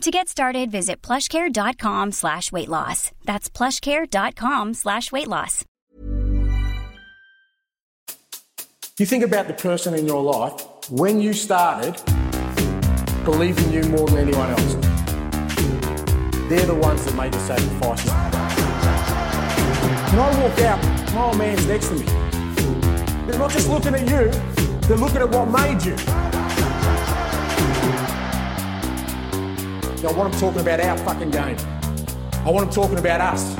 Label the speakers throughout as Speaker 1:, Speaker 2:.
Speaker 1: to get started, visit plushcare.com slash weight loss. That's plushcare.com slash weight loss.
Speaker 2: You think about the person in your life when you started believing you more than anyone else. They're the ones that made the sacrifice. When I walk out, my old man's next to me. They're not just looking at you, they're looking at what made you. I want them talking about our fucking game. I want them talking about us.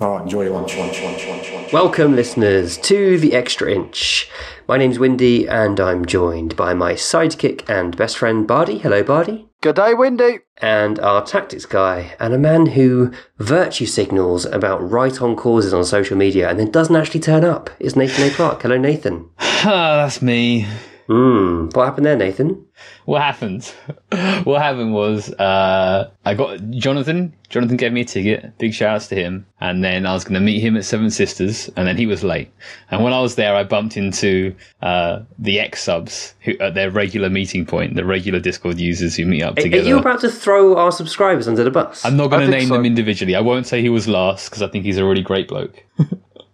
Speaker 2: All right, enjoy your lunch, lunch, lunch, lunch, lunch.
Speaker 3: Welcome, listeners, to The Extra Inch. My name's Windy, and I'm joined by my sidekick and best friend, Bardi. Hello, Bardi.
Speaker 4: Good day, Windy.
Speaker 3: And our tactics guy, and a man who virtue signals about right on causes on social media and then doesn't actually turn up, is Nathan A. Clark. Hello, Nathan.
Speaker 5: Ah, that's me.
Speaker 3: Hmm. what happened there, Nathan?
Speaker 5: What happened? what happened was uh, I got Jonathan. Jonathan gave me a ticket. Big shout outs to him. And then I was going to meet him at Seven Sisters, and then he was late. And when I was there, I bumped into uh, the ex subs at their regular meeting point, the regular Discord users who meet up
Speaker 3: are,
Speaker 5: together. Are
Speaker 3: you about to throw our subscribers under the bus?
Speaker 5: I'm not going to name so. them individually. I won't say he was last because I think he's a really great bloke.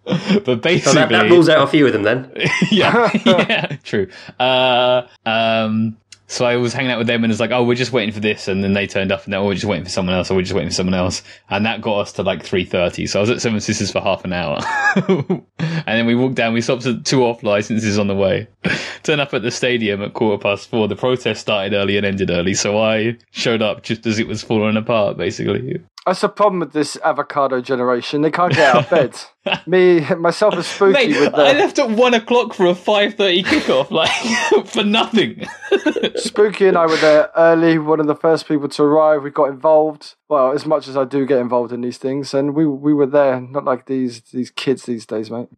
Speaker 5: but basically, so that,
Speaker 3: that, rules out a few of them then.
Speaker 5: yeah, yeah, true. Uh, um, so I was hanging out with them and it's like, oh, we're just waiting for this, and then they turned up and they're, oh, we're just waiting for someone else, or oh, we're just waiting for someone else, and that got us to like three thirty. So I was at Seven Sisters for half an hour, and then we walked down. We stopped at two off licenses on the way. Turn up at the stadium at quarter past four. The protest started early and ended early, so I showed up just as it was falling apart, basically.
Speaker 4: That's the problem with this avocado generation. They can't get out of bed. Me, myself, is spooky.
Speaker 5: Mate,
Speaker 4: with the... I
Speaker 5: left at one o'clock for a five thirty kickoff, like for nothing.
Speaker 4: spooky and I were there early. One of the first people to arrive. We got involved. Well, as much as I do get involved in these things, and we we were there. Not like these these kids these days, mate.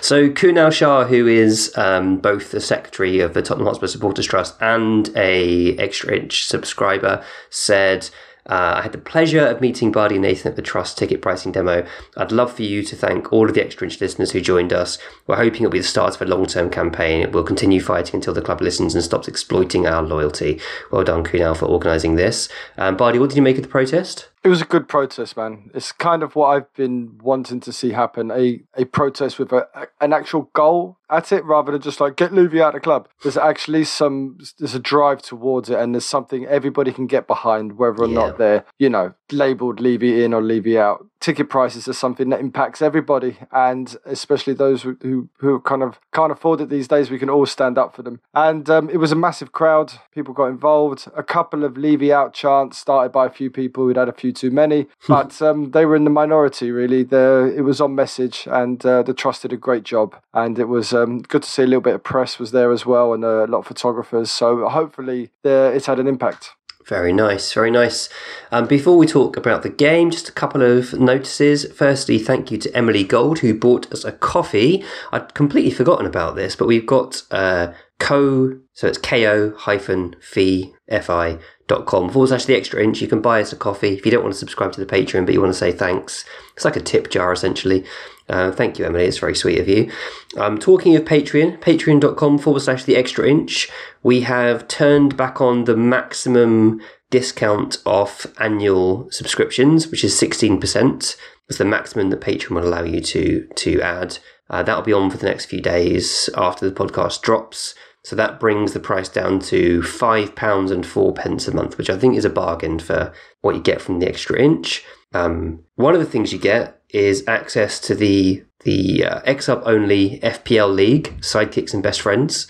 Speaker 3: so Kunal Shah, who is um, both the secretary of the Tottenham Hotspur Supporters Trust and a extra inch subscriber, said uh, I had the pleasure of meeting Bardi Nathan at the Trust ticket pricing demo. I'd love for you to thank all of the extra inch listeners who joined us. We're hoping it'll be the start of a long term campaign. We'll continue fighting until the club listens and stops exploiting our loyalty. Well done, Kunal, for organising this. Um, Bardi, what did you make of the protest?
Speaker 4: It was a good protest, man. It's kind of what I've been wanting to see happen a, a protest with a, a, an actual goal at it rather than just like get Levy out of the club. There's actually some, there's a drive towards it and there's something everybody can get behind, whether or yeah. not they're, you know, labeled Levy in or Levy out. Ticket prices are something that impacts everybody and especially those who, who, who kind of can't afford it these days. We can all stand up for them. And um, it was a massive crowd. People got involved. A couple of Levy out chants started by a few people who'd had a few too many, but um, they were in the minority, really. The, it was on message, and uh, the Trust did a great job. And it was um, good to see a little bit of press was there as well, and a lot of photographers. So hopefully, uh, it's had an impact.
Speaker 3: Very nice, very nice. Um, before we talk about the game, just a couple of notices. Firstly, thank you to Emily Gold who bought us a coffee. I'd completely forgotten about this, but we've got uh, co so it's ko hyphen fee fi dot com forward slash the extra inch you can buy us a coffee if you don't want to subscribe to the patreon but you want to say thanks it's like a tip jar essentially uh, thank you emily it's very sweet of you um, talking of patreon patreon.com forward slash the extra inch we have turned back on the maximum discount off annual subscriptions which is 16% it's the maximum that patreon will allow you to to add uh, that'll be on for the next few days after the podcast drops so that brings the price down to five pounds and four pence a month, which I think is a bargain for what you get from the extra inch. Um, one of the things you get is access to the the uh, only FPL league, sidekicks and best friends.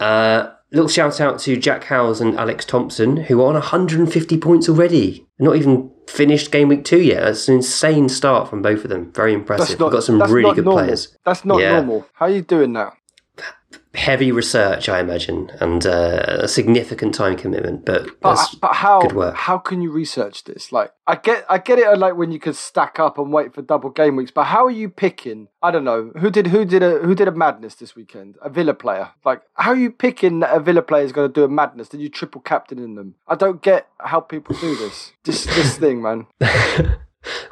Speaker 3: Uh, little shout out to Jack Howes and Alex Thompson, who are on 150 points already. Not even finished game week two yet. That's an insane start from both of them. Very impressive. Not, We've got some really good
Speaker 4: normal.
Speaker 3: players.
Speaker 4: That's not yeah. normal. How are you doing now?
Speaker 3: heavy research, I imagine, and uh, a significant time commitment. But but,
Speaker 4: but how how can you research this? Like, I get I get it. Uh, like when you can stack up and wait for double game weeks. But how are you picking? I don't know who did who did a who did a madness this weekend. A Villa player. Like, how are you picking that a Villa player is going to do a madness? Did you triple captain in them? I don't get how people do this. this this thing, man.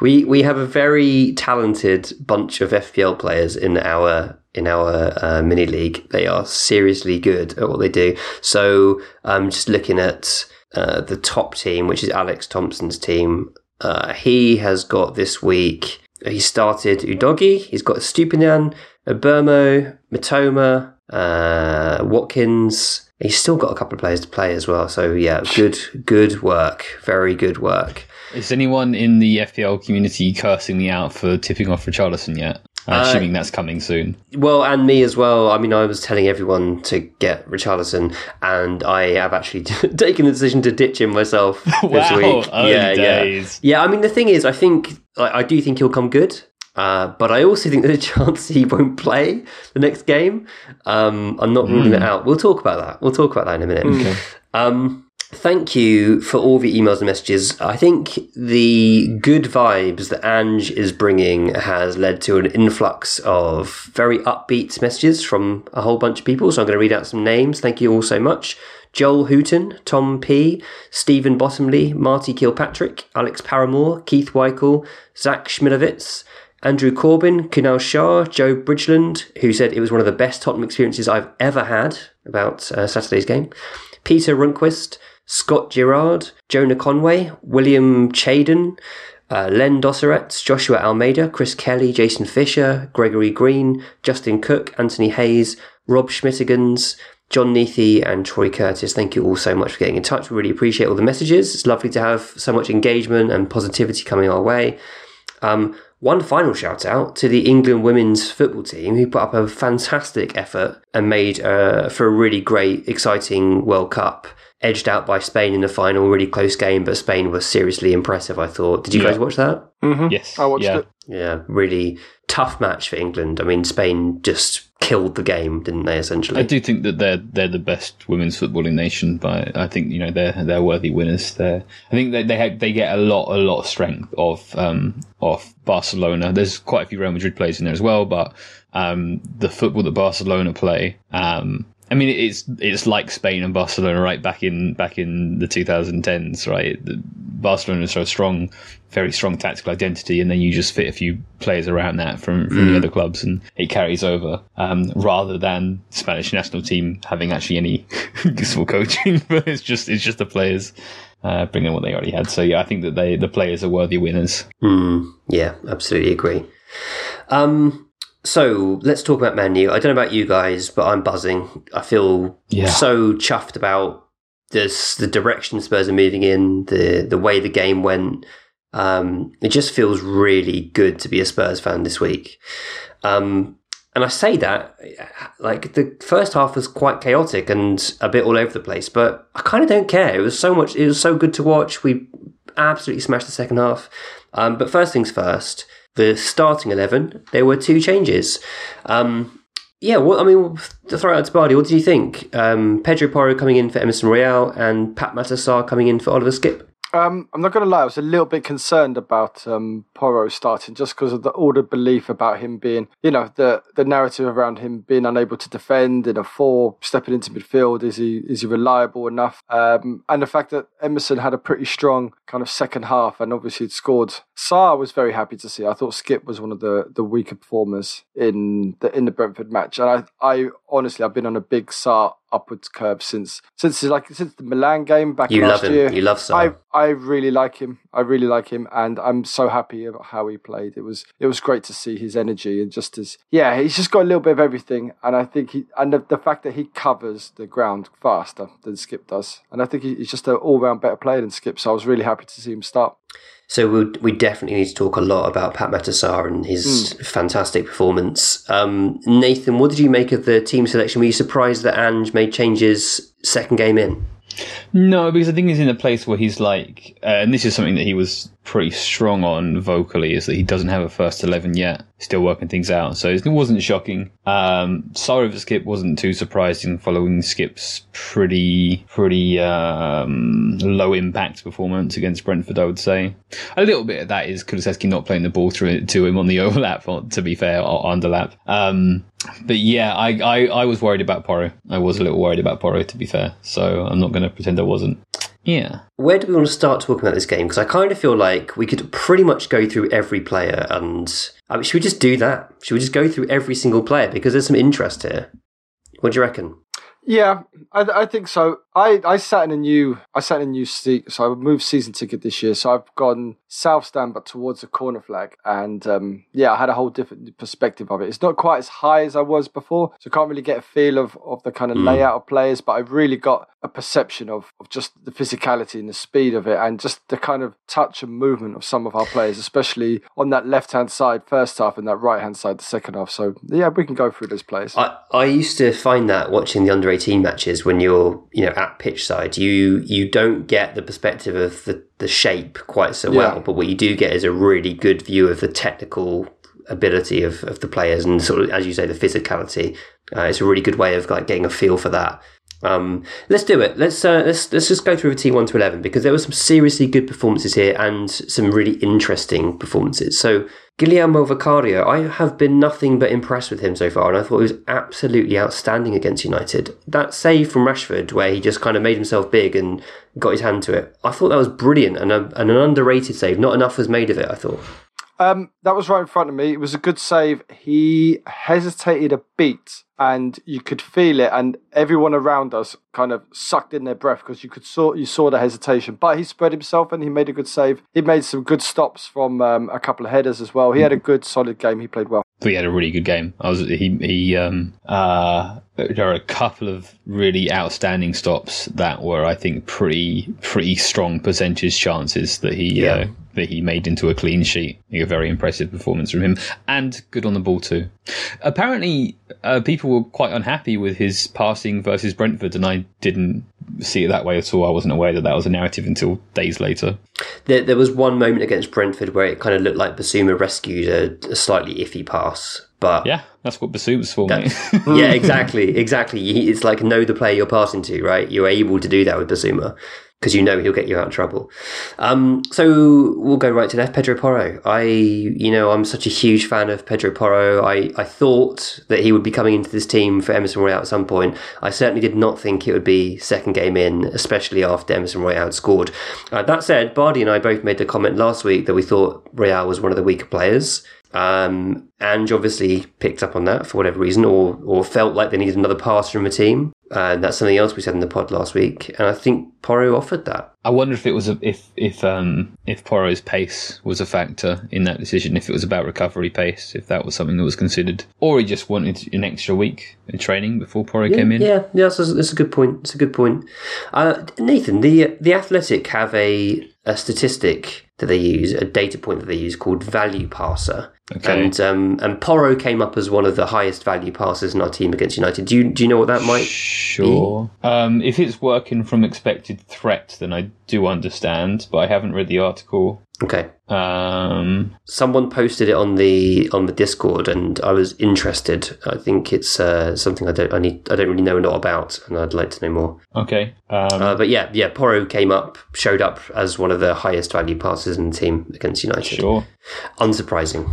Speaker 3: we we have a very talented bunch of FPL players in our in our uh, mini league. They are seriously good at what they do. So I'm um, just looking at uh, the top team, which is Alex Thompson's team. Uh, he has got this week. He started Udogie. He's got Estupiñán, Obermo, Mitoma, uh, Watkins. He's still got a couple of players to play as well. So yeah, good, good work. Very good work.
Speaker 5: Is anyone in the FPL community cursing me out for tipping off Richarlison yet? I'm uh, assuming that's coming soon.
Speaker 3: Well, and me as well. I mean, I was telling everyone to get Richarlison, and I have actually taken the decision to ditch him myself wow, this week.
Speaker 5: yeah,
Speaker 3: days. yeah, yeah. I mean, the thing is, I think I, I do think he'll come good. Uh, but I also think there's a chance he won't play the next game. Um, I'm not ruling mm. it out. We'll talk about that. We'll talk about that in a minute. Okay. Um, Thank you for all the emails and messages. I think the good vibes that Ange is bringing has led to an influx of very upbeat messages from a whole bunch of people. So I'm going to read out some names. Thank you all so much. Joel Hooton, Tom P, Stephen Bottomley, Marty Kilpatrick, Alex Paramore, Keith Weichel, Zach Schmidovitz, Andrew Corbin, Kunal Shah, Joe Bridgeland, who said it was one of the best Tottenham experiences I've ever had about uh, Saturday's game, Peter Runquist, Scott Girard, Jonah Conway, William Chaden, uh, Len Dosserets, Joshua Almeida, Chris Kelly, Jason Fisher, Gregory Green, Justin Cook, Anthony Hayes, Rob Schmittigans, John Neathy, and Troy Curtis. Thank you all so much for getting in touch. We really appreciate all the messages. It's lovely to have so much engagement and positivity coming our way. Um, one final shout out to the England women's football team who put up a fantastic effort and made uh, for a really great, exciting World Cup edged out by Spain in the final, really close game, but Spain was seriously impressive, I thought. Did you yeah. guys watch
Speaker 4: that? Mm-hmm. Yes. I watched
Speaker 3: yeah. it. Yeah, really tough match for England. I mean, Spain just killed the game, didn't they? Essentially,
Speaker 5: I do think that they're they're the best women's footballing nation. But I think you know they're they're worthy winners. There, I think they they, have, they get a lot a lot of strength of um of Barcelona. There's quite a few Real Madrid players in there as well, but um the football that Barcelona play um I mean, it's it's like Spain and Barcelona, right? Back in back in the 2010s, right? Barcelona was so strong, very strong tactical identity, and then you just fit a few players around that from, from mm. the other clubs, and it carries over. Um, rather than Spanish national team having actually any useful coaching, but it's just it's just the players uh, bringing what they already had. So yeah, I think that they the players are worthy winners.
Speaker 3: Mm. Yeah, absolutely agree. Um, so let's talk about Man U. I don't know about you guys, but I'm buzzing. I feel yeah. so chuffed about this, the direction Spurs are moving in, the the way the game went. Um, it just feels really good to be a Spurs fan this week. Um, and I say that like the first half was quite chaotic and a bit all over the place, but I kind of don't care. It was so much. It was so good to watch. We absolutely smashed the second half. Um, but first things first the starting 11, there were two changes. Um, yeah, what, I mean, to throw it out to Bardi, what did you think? Um, Pedro Porro coming in for Emerson Royal and Pape Matar Sarr coming in for Oliver Skipp?
Speaker 4: Um, I'm not going to lie, I was a little bit concerned about um, Porro starting just because of the ordered belief about him being, you know, the the narrative around him being unable to defend in a four, stepping into midfield. Is he is he reliable enough? Um, and the fact that Emerson had a pretty strong kind of second half and obviously had scored. Sarr was very happy to see. I thought Skipp was one of the, the weaker performers in the in the Brentford match, and I I honestly I've been on a big Sarr upwards curve since since like since the Milan game back you last love
Speaker 3: him. year. You love Son.
Speaker 4: I I really like him. I really like him, and I'm so happy about how he played. It was it was great to see his energy and just as yeah. He's just got a little bit of everything, and I think he and the, the fact that he covers the ground faster than Skipp does, and I think he, he's just an all round better player than Skipp. So I was really happy to see him start.
Speaker 3: So we we definitely need to talk a lot about Pape Matar Sarr and his mm. fantastic performance. Um, Nathan, what did you make of the team selection? Were you surprised that Ange made changes second game in?
Speaker 5: No, because I think he's in a place where he's like, uh, and this is something that he was pretty strong on vocally, is that he doesn't have a first eleven yet still working things out. So it wasn't shocking. Um, sorry the skip wasn't too surprising following Skipp's pretty, pretty um, low impact performance against Brentford, I would say. A little bit of that is Kulusevski not playing the ball through to him on the overlap, to be fair, or underlap. Um, but yeah, I, I, I, was worried about Porro. I was a little worried about Porro, to be fair. So I'm not going to pretend I wasn't. Yeah.
Speaker 3: Where do we want to start talking about this game? Because I kind of feel like we could pretty much go through every player, and I mean, should we just do that? Should we just go through every single player because there's some interest here? What do you reckon?
Speaker 4: Yeah, I, I, think so. I, I sat in a new I sat in a new seat, so I moved season ticket this year. So I've gone south stand, but towards the corner flag, and um, yeah, I had a whole different perspective of it. It's not quite as high as I was before, so I can't really get a feel of of the kind of mm. layout of players. But I've really got a perception of of just the physicality and the speed of it, and just the kind of touch and movement of some of our players, especially on that left hand side first half and that right hand side the second half. So yeah, we can go through those players. I
Speaker 3: I used to find that watching the under 18 matches when you're you know at pitch side you you don't get the perspective of the, the shape quite so yeah. well but what you do get is a really good view of the technical ability of, of the players and sort of as you say the physicality uh, it's a really good way of like getting a feel for that um, let's do it. Let's uh, let's let's just go through T one to eleven because there were some seriously good performances here and some really interesting performances. So Guillermo Vicario, I have been nothing but impressed with him so far, and I thought he was absolutely outstanding against United. That save from Rashford, where he just kind of made himself big and got his hand to it, I thought that was brilliant and, a, and an underrated save. Not enough was made of it, I thought.
Speaker 4: Um, that was right in front of me. It was a good save. He hesitated a beat, and you could feel it. And everyone around us kind of sucked in their breath because you could saw you saw the hesitation. But he spread himself, and he made a good save. He made some good stops from um, a couple of headers as well. He had a good, solid game. He played well.
Speaker 5: But he had a really good game. I was he he um uh there are a couple of really outstanding stops that were I think pretty pretty strong percentage chances that he uh, yeah. uh, that he made into a clean sheet. A very impressive performance from him, and good on the ball too. Apparently, uh, people were quite unhappy with his passing versus Brentford, and I didn't see it that way at all. I wasn't aware that that was a narrative until days later.
Speaker 3: There, there was one moment against Brentford where it kind of looked like Bissouma rescued a, a slightly iffy pass, but
Speaker 5: yeah, that's what Bissouma's for,
Speaker 3: yeah, exactly, exactly. It's like know the player you're passing to, right? You're able to do that with Bissouma because you know he'll get you out of trouble. Um, so we'll go right to left. Pedro Porro. I, you know, I'm such a huge fan of Pedro Porro. I, I thought that he would be coming into this team for Emerson Royal at some point. I certainly did not think it would be second game in, especially after Emerson Royal scored. Uh, that said, Bardi and I both made the comment last week that we thought Royal was one of the weaker players um, Ange obviously picked up on that for whatever reason, or or felt like they needed another pass from a team. Uh, that's something else we said in the pod last week, and I think Porro offered that.
Speaker 5: I wonder if it was a, if if um, if Porro's pace was a factor in that decision. If it was about recovery pace, if that was something that was considered, or he just wanted an extra week in training before Porro
Speaker 3: yeah,
Speaker 5: came in.
Speaker 3: Yeah, yeah, that's a, that's a good point. It's a good point. Uh, Nathan, the the Athletic have a a statistic that they use, a data point that they use called value passer, Okay. And um, and Porro came up as one of the highest value passes in our team against United. Do you do you know what that might?
Speaker 5: Sure. Um, if it's working from expected threat, then I do understand, but I haven't read the article.
Speaker 3: Okay.
Speaker 5: Um,
Speaker 3: Someone posted it on the on the Discord, and I was interested. I think it's uh, something I don't I need I don't really know a lot about, and I'd like to know more.
Speaker 5: Okay. Um,
Speaker 3: uh, but yeah, yeah, Porro came up, showed up as one of the highest value passes in the team against United. Sure. Unsurprising.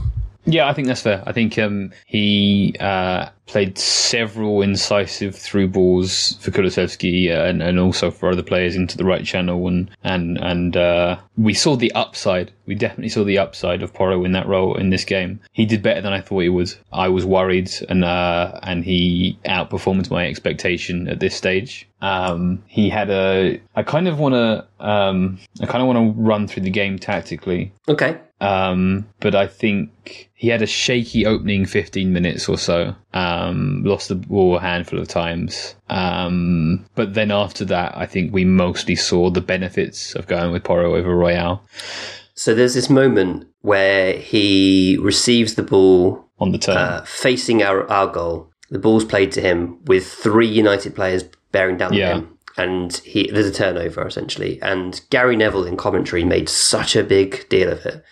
Speaker 5: Yeah, I think that's fair. I think um, he uh, played several incisive through balls for Kulusevski uh, and, and, also for other players into the right channel, and and and uh, we saw the upside. We definitely saw the upside of Porro in that role in this game. He did better than I thought he would. I was worried, and uh, and he outperformed my expectation at this stage. Um, he had a. I kind of want to. Um, I kind of want to run through the game tactically.
Speaker 3: Okay.
Speaker 5: Um, but I think he had a shaky opening 15 minutes or so. Um, lost the ball a handful of times. Um, but then after that, I think we mostly saw the benefits of going with Porro over Royal.
Speaker 3: So there's this moment where he receives the ball
Speaker 5: on the turn, uh,
Speaker 3: facing our, our goal. The ball's played to him with three United players bearing down yeah. on him and he there's a turnover essentially. And Gary Neville in commentary made such a big deal of it,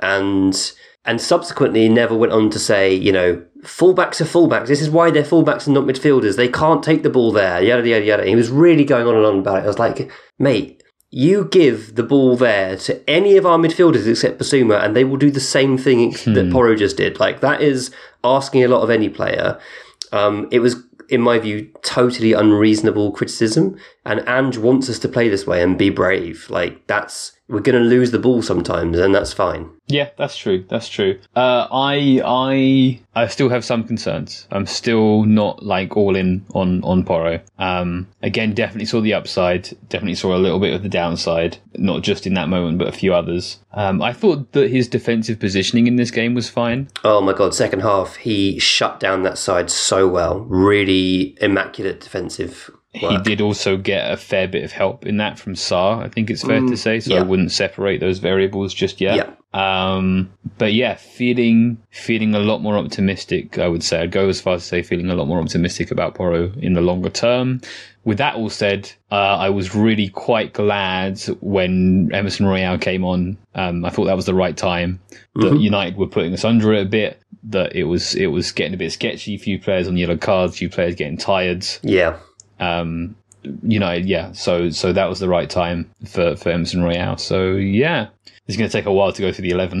Speaker 3: and and subsequently Neville went on to say, you know, fullbacks are fullbacks. This is why they're fullbacks and not midfielders. They can't take the ball there. Yada yada yada. He was really going on and on about it. I was like, mate, you give the ball there to any of our midfielders except Bissouma, and they will do the same thing hmm. that Porro just did. Like that is asking a lot of any player. Um, it was in my view, totally unreasonable criticism. And Ange wants us to play this way and be brave. Like that's we're going to lose the ball sometimes, and that's fine.
Speaker 5: Yeah, that's true. That's true. Uh, I I I still have some concerns. I'm still not like all in on on Porro. Um, again, definitely saw the upside. Definitely saw a little bit of the downside, not just in that moment, but a few others. Um, I thought that his defensive positioning in this game was fine.
Speaker 3: Oh my god! Second half, he shut down that side so well. Really immaculate defensive
Speaker 5: Work. He did also get a fair bit of help in that from Sarr, I think it's fair mm, to say. So yeah. I wouldn't separate those variables just yet. Yeah. Um, but yeah, feeling feeling a lot more optimistic, I would say. I'd go as far as to say feeling a lot more optimistic about Porro in the longer term. With that all said, uh, I was really quite glad when Emerson Royal came on. Um, I thought that was the right time. That mm-hmm. United were putting us under it a bit. That it was it was getting a bit sketchy. Few players on yellow cards. Few players getting tired.
Speaker 3: Yeah.
Speaker 5: Um, you know, yeah. So so that was the right time for for Emerson Royal. So yeah, it's going to take a while to go through the 11.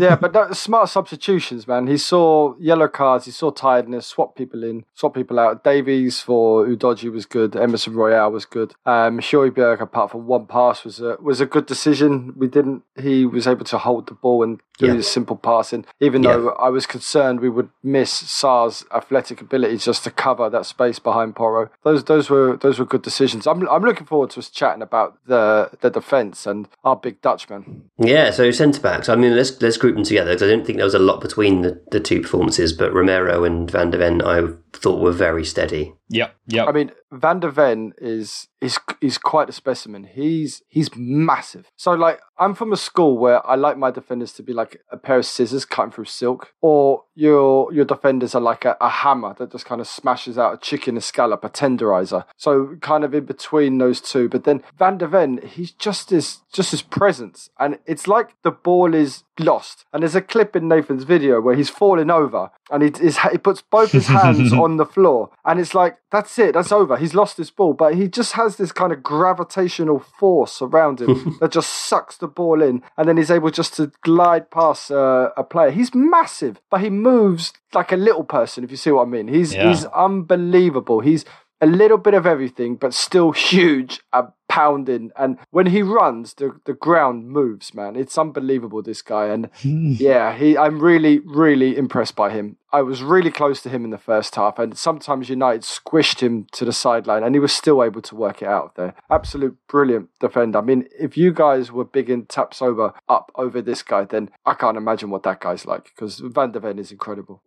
Speaker 4: yeah, but that, smart substitutions, man. He saw yellow cards, he saw tiredness, swap people in, swap people out. Davies for Udogie was good, Emerson Royal was good. Um, Højbjerg, apart from one pass, was a, was a good decision. We didn't, he was able to hold the ball and do yeah. simple passing, even yeah. though I was concerned we would miss Sarr's athletic ability just to cover that space behind Porro. Those, those were, those were good decisions. I'm, I'm looking forward to us chatting about the, the defence and our big Dutchman.
Speaker 3: Yeah, so centre backs. I mean, let's let's group them together because I don't think there was a lot between the, the two performances. But Romero and Van der Ven, I thought were very steady.
Speaker 5: Yeah, yeah. I
Speaker 4: mean, Van der Ven is is is quite a specimen. He's he's massive. So like, I'm from a school where I like my defenders to be like a pair of scissors cutting through silk, or your your defenders are like a, a hammer that just kind of smashes out a chicken, a scallop, a tenderizer. So kind of in between those two. But then Van der Ven, he's just as just his presence, and it's like the ball is lost. And there's a clip in Nathan's video where he's falling over and he, he puts both his hands on the floor. And it's like, that's it, that's over. He's lost this ball. But he just has this kind of gravitational force around him that just sucks the ball in. And then he's able just to glide past uh, a player. He's massive, but he moves like a little person, if you see what I mean. He's, yeah. he's unbelievable. He's a little bit of everything, but still huge uh, pounding. And when he runs, the, the ground moves, man. It's unbelievable, this guy. And hmm. yeah, he I'm really, really impressed by him. I was really close to him in the first half, and sometimes United squished him to the sideline, and he was still able to work it out there. Absolute brilliant defender. I mean, if you guys were big in taps over up over this guy, then I can't imagine what that guy's like because Van der Ven is incredible.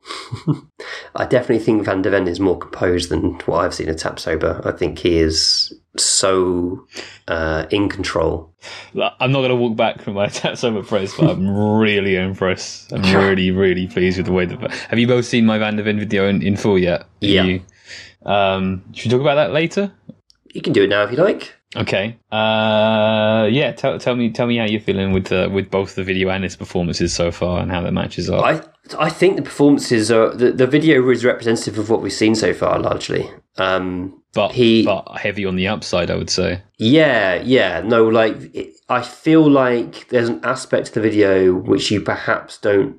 Speaker 3: I definitely think Van der Ven is more composed than what I've seen of over I think he is so uh, in control.
Speaker 5: I'm not going to walk back from my attempts. I'm impressed, but I'm really impressed. I'm really, really pleased with the way that. Have you both seen my Van der Ven video in, in full yet? Have
Speaker 3: yeah.
Speaker 5: You, um, should we talk about that later?
Speaker 3: You can do it now if you like.
Speaker 5: Okay. Uh, yeah. Tell, tell me, tell me how you're feeling with with both the video and its performances so far, and how that matches up.
Speaker 3: I I think the performances are the, the video is representative of what we've seen so far, largely. Um,
Speaker 5: but he but heavy on the upside i would say
Speaker 3: yeah yeah no like it, i feel like there's an aspect to the video which you perhaps don't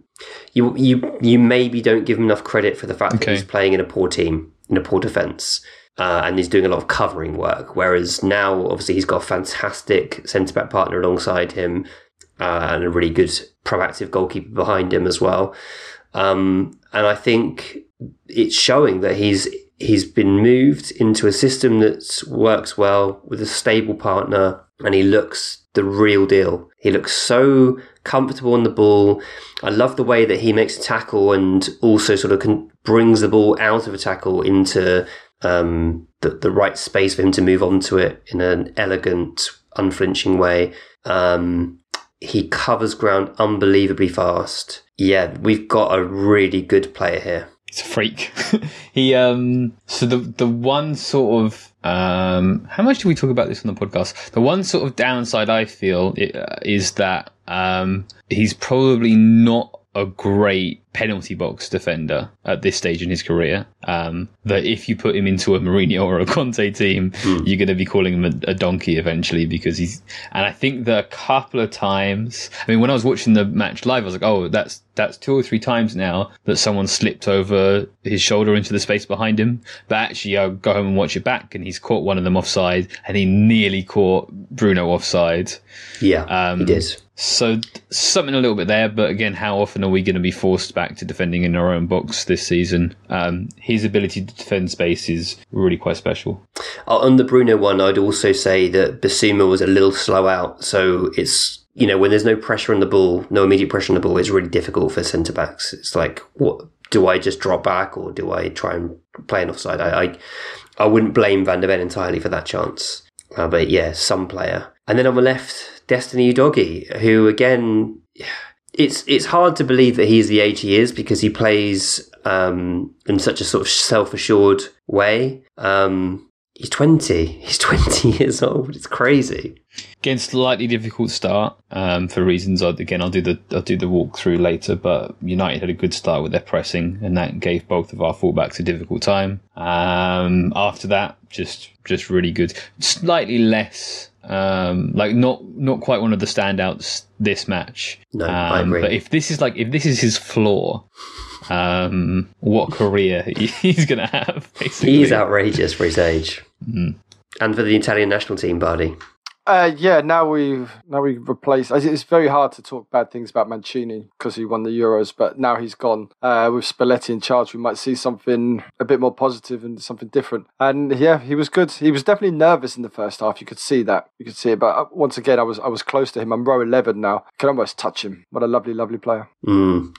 Speaker 3: you you you maybe don't give him enough credit for the fact okay. that he's playing in a poor team in a poor defense uh, and he's doing a lot of covering work. Whereas now, obviously, he's got a fantastic centre back partner alongside him uh, and a really good proactive goalkeeper behind him as well. Um, and I think it's showing that he's he's been moved into a system that works well with a stable partner and he looks the real deal. He looks so comfortable on the ball. I love the way that he makes a tackle and also sort of brings the ball out of a tackle into um, the, the right space for him to move on to it in an elegant, unflinching way. Um, he covers ground unbelievably fast. Yeah, we've got a really good player here
Speaker 5: he's a freak. he um so the the one sort of um how much do we talk about this on the podcast? The one sort of downside I feel uh, is that um he's probably not a great penalty box defender at this stage in his career. Um, that if you put him into a Mourinho or a Conte team, mm. you're going to be calling him a, a, donkey eventually because he's. And I think that a couple of times, I mean, when I was watching the match live, I was like, oh, that's that's two or three times now that someone slipped over his shoulder into the space behind him. But actually, I go home and watch it back, and he's caught one of them offside, and he nearly caught Bruno offside.
Speaker 3: Yeah, um, he did.
Speaker 5: So something a little bit there, but again, how often are we going to be forced back? back to defending in our own box this season. Um, his ability to defend space is really quite special.
Speaker 3: On uh, the Bruno one, I'd also say that Bissouma was a little slow out, so it's you know when there's no pressure on the ball, no immediate pressure on the ball, it's really difficult for centre backs. It's like what do I just drop back or do I try and play an offside? I I, I wouldn't blame Van der Ven entirely for that chance, uh, but yeah, some player. And then on the left, Destiny Udogie, who again it's it's hard to believe that he's the age he is because he plays um, in such a sort of self assured way. Um, he's twenty. He's twenty years old. It's crazy.
Speaker 5: Again, slightly difficult start um, for reasons. I, again, I'll do the I'll do the walkthrough later. But United had a good start with their pressing, and that gave both of our fullbacks a difficult time. Um, after that, just just really good. Slightly less um, like not not quite one of the standouts this match.
Speaker 3: No, um,
Speaker 5: I
Speaker 3: agree.
Speaker 5: But if this is like if this is his floor, um, what career he's gonna have?
Speaker 3: Basically, he's outrageous for his age,
Speaker 5: mm.
Speaker 3: and for the Italian national team, Bardi.
Speaker 4: Uh, yeah, now we've now we've replaced. It's very hard to talk bad things about Mancini because he won the Euros, but now he's gone. Uh, with Spalletti in charge, we might see something a bit more positive and something different. And yeah, he was good. He was definitely nervous in the first half. You could see that. You could see it. But uh, once again, I was I was close to him. I'm row eleven now. I can almost touch him. What a lovely, lovely player.
Speaker 3: Mm.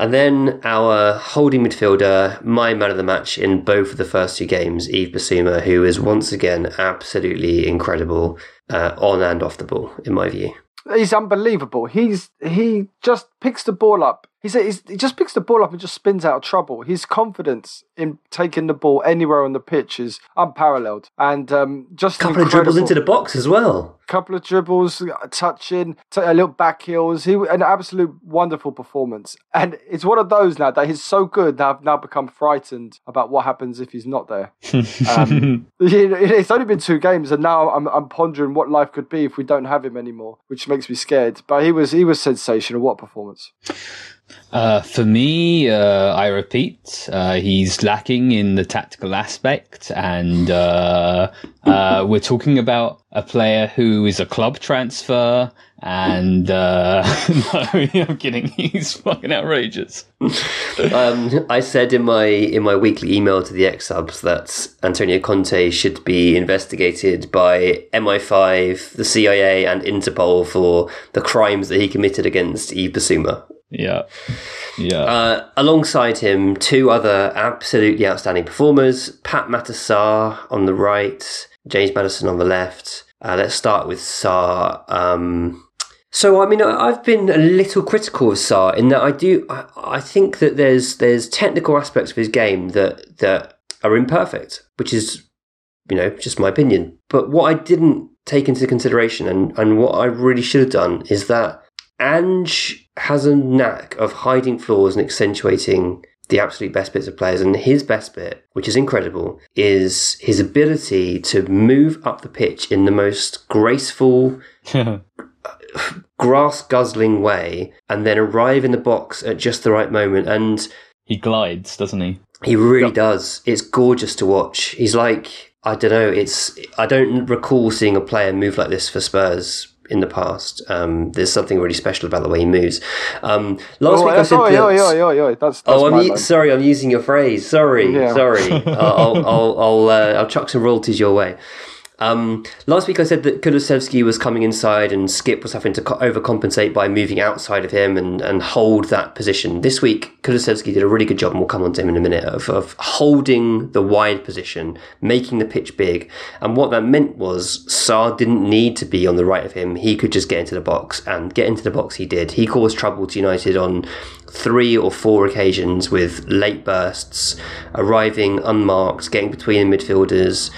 Speaker 3: And then our holding midfielder, my man of the match in both of the first two games, Yves Bissouma, who is once again absolutely incredible uh, on and off the ball, in my view.
Speaker 4: He's unbelievable. He's he just picks the ball up He's, he's, he just picks the ball up and just spins out of trouble. His confidence in taking the ball anywhere on the pitch is unparalleled. And um,
Speaker 3: just a couple of dribbles into the box as well.
Speaker 4: A couple of dribbles, uh, touching, t- a little back heels. He an absolute wonderful performance. And it's one of those now that he's so good that I've now become frightened about what happens if he's not there. um, it's only been two games, and now I'm, I'm pondering what life could be if we don't have him anymore, which makes me scared. But he was he was sensational. What performance!
Speaker 5: Uh, for me, uh, I repeat, uh, he's lacking in the tactical aspect, and uh, uh, we're talking about a player who is a club transfer. And no, I'm kidding. He's fucking outrageous. um,
Speaker 3: I said in my in my weekly email to the ex subs that Antonio Conte should be investigated by MI5, the CIA, and Interpol for the crimes that he committed against Ibasuma. Bissouma.
Speaker 5: Yeah. Yeah. Uh,
Speaker 3: alongside him, two other absolutely outstanding performers Pape Matar Sarr on the right, James Maddison on the left. Uh, let's start with Sarr. Um, so I mean, I've been a little critical of Sarr in that I do. I, I, think that there's there's technical aspects of his game that that are imperfect, which is you know just my opinion. But what I didn't take into consideration and and what I really should have done is that Ange has a knack of hiding flaws and accentuating the absolute best bits of players. And his best bit, which is incredible, is his ability to move up the pitch in the most graceful, grass guzzling way and then arrive in the box at just the right moment. And
Speaker 5: he glides, doesn't he?
Speaker 3: He really yep. does. It's gorgeous to watch. He's like, I don't know, it's, I don't recall seeing a player move like this for Spurs in the past. Um, there's something really special about the way he moves. Um, last oh, week I, said, oh,
Speaker 4: that, oh, I'm
Speaker 3: sorry, I'm using your phrase. Sorry, yeah. sorry. I'll I'll I'll, uh, I'll chuck some royalties your way. Um, last week I said that Kulusevski was coming inside and Skipp was having to co- overcompensate by moving outside of him and, and hold that position. This week, Kulusevski did a really good job, and we'll come on to him in a minute, of, of holding the wide position, making the pitch big. And what that meant was Sarr didn't need to be on the right of him. He could just get into the box, and get into the box he did. He caused trouble to United on three or four occasions with late bursts, arriving unmarked, getting between the midfielders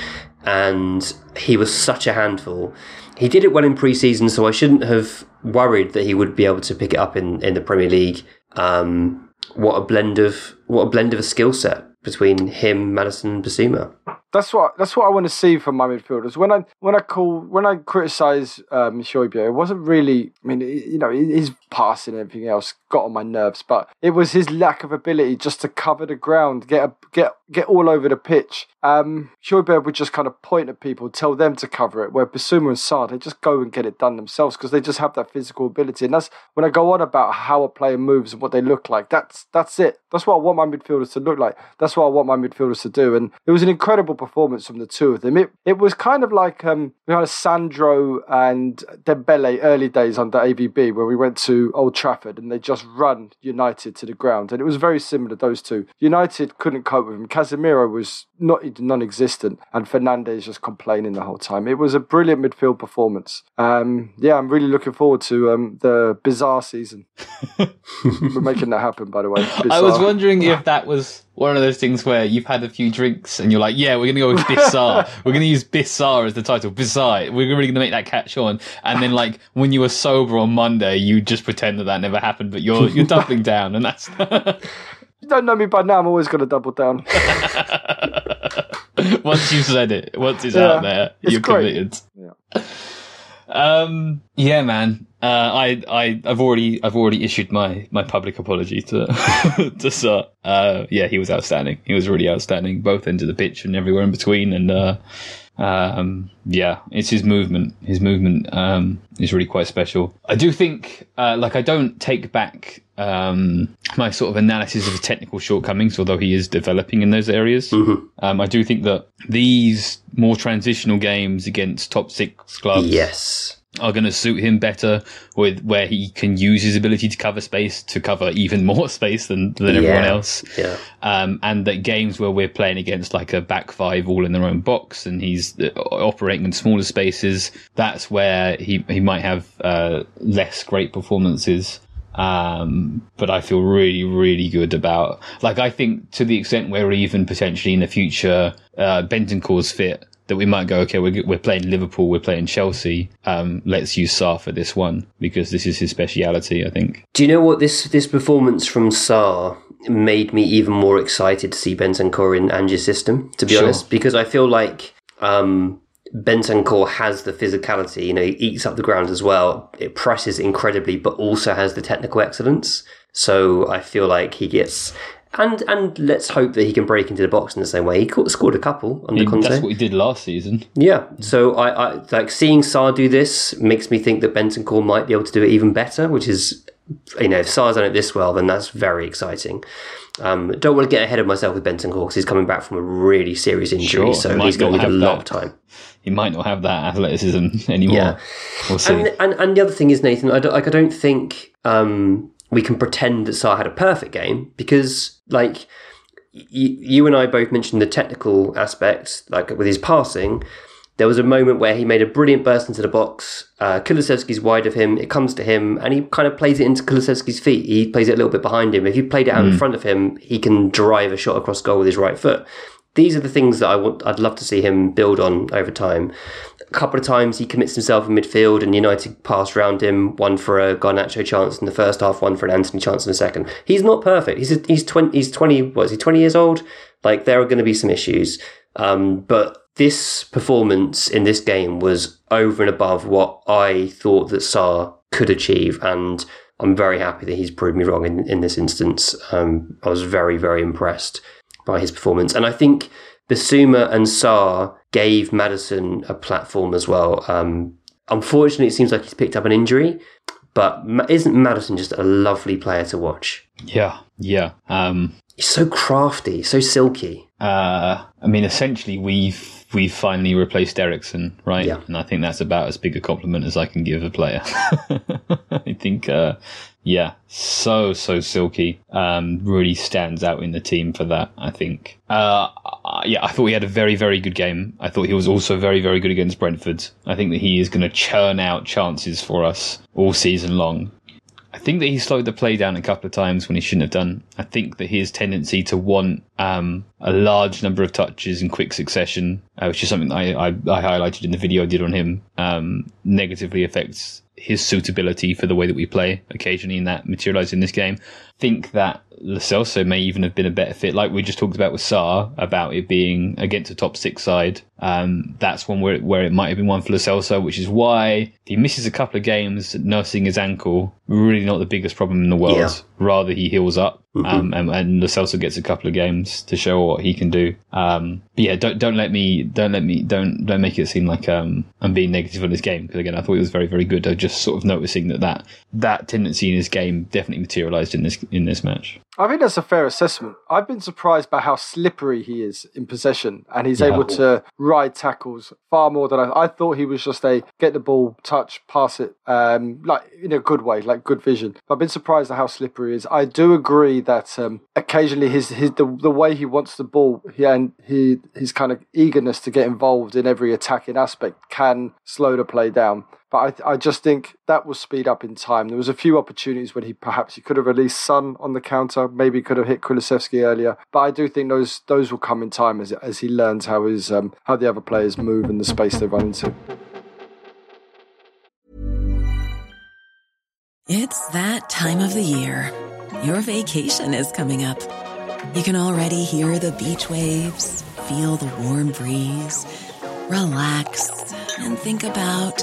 Speaker 3: and he was such a handful. He did it well in preseason, so I shouldn't have worried that he would be able to pick it up in, in the Premier League. Um, what a blend of what a blend of a skill set between him, Maddison, and Bissouma.
Speaker 4: That's what that's what I want to see from my midfielders. When I when I call when I criticise um, it wasn't really. I mean, you know, his passing and everything else got on my nerves, but it was his lack of ability just to cover the ground, get a, get get all over the pitch. Um, would just kind of point at people, tell them to cover it, where Bissouma and Sarr, they just go and get it done themselves because they just have that physical ability. And that's when I go on about how a player moves and what they look like. That's that's it. That's what I want my midfielders to look like. That's what I want my midfielders to do. And it was an incredible performance from the two of them. It it was kind of like um, we had a Sandro and Dembele early days under AVB where we went to Old Trafford and they just run United to the ground. And it was very similar, those two. United couldn't cope with them. Casemiro was not non-existent, and Fernandes just complaining the whole time. It was a brilliant midfield performance. Um, yeah, I'm really looking forward to um, the bizarre season. We're making that happen, by the way.
Speaker 5: Bizarre. I was wondering if that was one of those things where you've had a few drinks and you're like, yeah, we're going to go with Bizarre. we're going to use Bizarre as the title. Bizarre. We're really going to make that catch on. And then, like, when you were sober on Monday, you just pretend that that never happened, but you're, you're doubling down. And that's
Speaker 4: you don't know me by now, I'm always going to double down.
Speaker 5: once you've said it, once it's yeah, out there, it's you're great. committed. Yeah. Um, yeah, man. Uh, I, I, have already, I've already issued my, my public apology to, to Sir. Uh, yeah, he was outstanding. He was really outstanding, both into the pitch and everywhere in between. And, uh, um, yeah, it's his movement. His movement um, is really quite special. I do think, uh, like, I don't take back um, my sort of analysis of the technical shortcomings, although he is developing in those areas. Mm-hmm. Um, I do think that these more transitional games against top six clubs.
Speaker 3: Yes
Speaker 5: are going to suit him better with where he can use his ability to cover space to cover even more space than, than yeah, everyone else.
Speaker 3: Yeah. Um,
Speaker 5: and that games where we're playing against like a back five all in their own box and he's uh, operating in smaller spaces, that's where he, he might have, uh, less great performances. Um, but I feel really, really good about, like, I think to the extent where even potentially in the future, uh, Bentancur's fit, that we might go, okay, we're, we're playing Liverpool, we're playing Chelsea. Um, let's use Sarr for this one because this is his speciality, I think.
Speaker 3: Do you know what this this performance from Sarr made me even more excited to see Core in Ange's system? To be sure. honest, because I feel like um, Bentancur has the physicality. You know, he eats up the ground as well. It prices incredibly, but also has the technical excellence. So I feel like he gets. And and let's hope that he can break into the box in the same way. He caught, scored a couple under
Speaker 5: he,
Speaker 3: Conte.
Speaker 5: That's what he did last season.
Speaker 3: Yeah. So I, I like seeing Sarr do this makes me think that Bentancur might be able to do it even better, which is you know, if Sarr's done it this well, then that's very exciting. Um, don't want to get ahead of myself with Benton because he's coming back from a really serious injury, sure, so he's going to have a lot of time
Speaker 5: he might not have that athleticism anymore. Yeah. We'll
Speaker 3: and, and, and the other thing is Nathan, I don't, like I don't think um, we can pretend that Sarr had a perfect game because like y- you and I both mentioned the technical aspects, like with his passing. There was a moment where he made a brilliant burst into the box. Uh, wide of him. It comes to him, and he kind of plays it into Kulusevski's feet. He plays it a little bit behind him. If you played it out mm. in hmm. front of him, he can drive a shot across goal with his right foot these are the things that I want. I'd love to see him build on over time. A couple of times he commits himself in midfield, and United pass around him. One for a Garnacho chance in the first half, one for an Antony chance in the second. He's not perfect. He's a, he's twenty. He's twenty. What is he? Twenty years old. Like there are going to be some issues. Um, but this performance in this game was over and above what I thought that Sarr could achieve, and I'm very happy that he's proved me wrong in, in this instance. Um, I was very, very impressed by his performance. And I think Bissouma and Sarr gave Maddison a platform as well. Um, unfortunately, it seems like he's picked up an injury, but isn't Maddison just a lovely player to watch?
Speaker 5: Yeah, yeah. Um,
Speaker 3: he's so crafty, so silky.
Speaker 5: Uh, I mean, essentially, we've we've finally replaced Eriksen, right? Yeah. And I think that's about as big a compliment as I can give a player. I think uh, yeah, so so silky. Um, really stands out in the team for that. I think. Uh, yeah, I thought he had a very very good game. I thought he was also very very good against Brentford. I think that he is going to churn out chances for us all season long. I think that he slowed the play down a couple of times when he shouldn't have done. I think that his tendency to want um, a large number of touches in quick succession, uh, which is something I, I, I, highlighted in the video I did on him, um, negatively affects his suitability for the way that we play occasionally in that materialized in this game. think that Lo Celso may even have been a better fit, like we just talked about with Sarr, about it being against a top six side um, that's one where, where it might have been one for Lo which is why he misses a couple of games nursing his ankle. Really not the biggest problem in the world. Yeah. Rather, he heals up mm-hmm. um, and, and gets a couple of games to show what he can do. Um, yeah, don't don't let me don't let me don't don't make it seem like um, I'm being negative on this game because again, I thought it was very very good. I just sort of noticing that that that tendency in his game definitely materialized in this in this match.
Speaker 4: I think that's a fair assessment. I've been surprised by how slippery he is in possession, and he's yeah. able to ride tackles far more than I, I thought. He was just a get the ball, touch, pass it, um, like in a good way, like good vision. But I've been surprised at how slippery he is. I do agree that um, occasionally his his the, the way he wants the ball he, and he his kind of eagerness to get involved in every attacking aspect can slow the play down. But I, I just think that will speed up in time. There was a few opportunities when he perhaps he could have released Son on the counter, maybe could have hit Kulusevski earlier. But I do think those those will come in time as as he learns how his um, how the other players move and the space they run into.
Speaker 6: It's that time of the year. Your vacation is coming up. You can already hear the beach waves, feel the warm breeze, relax, and think about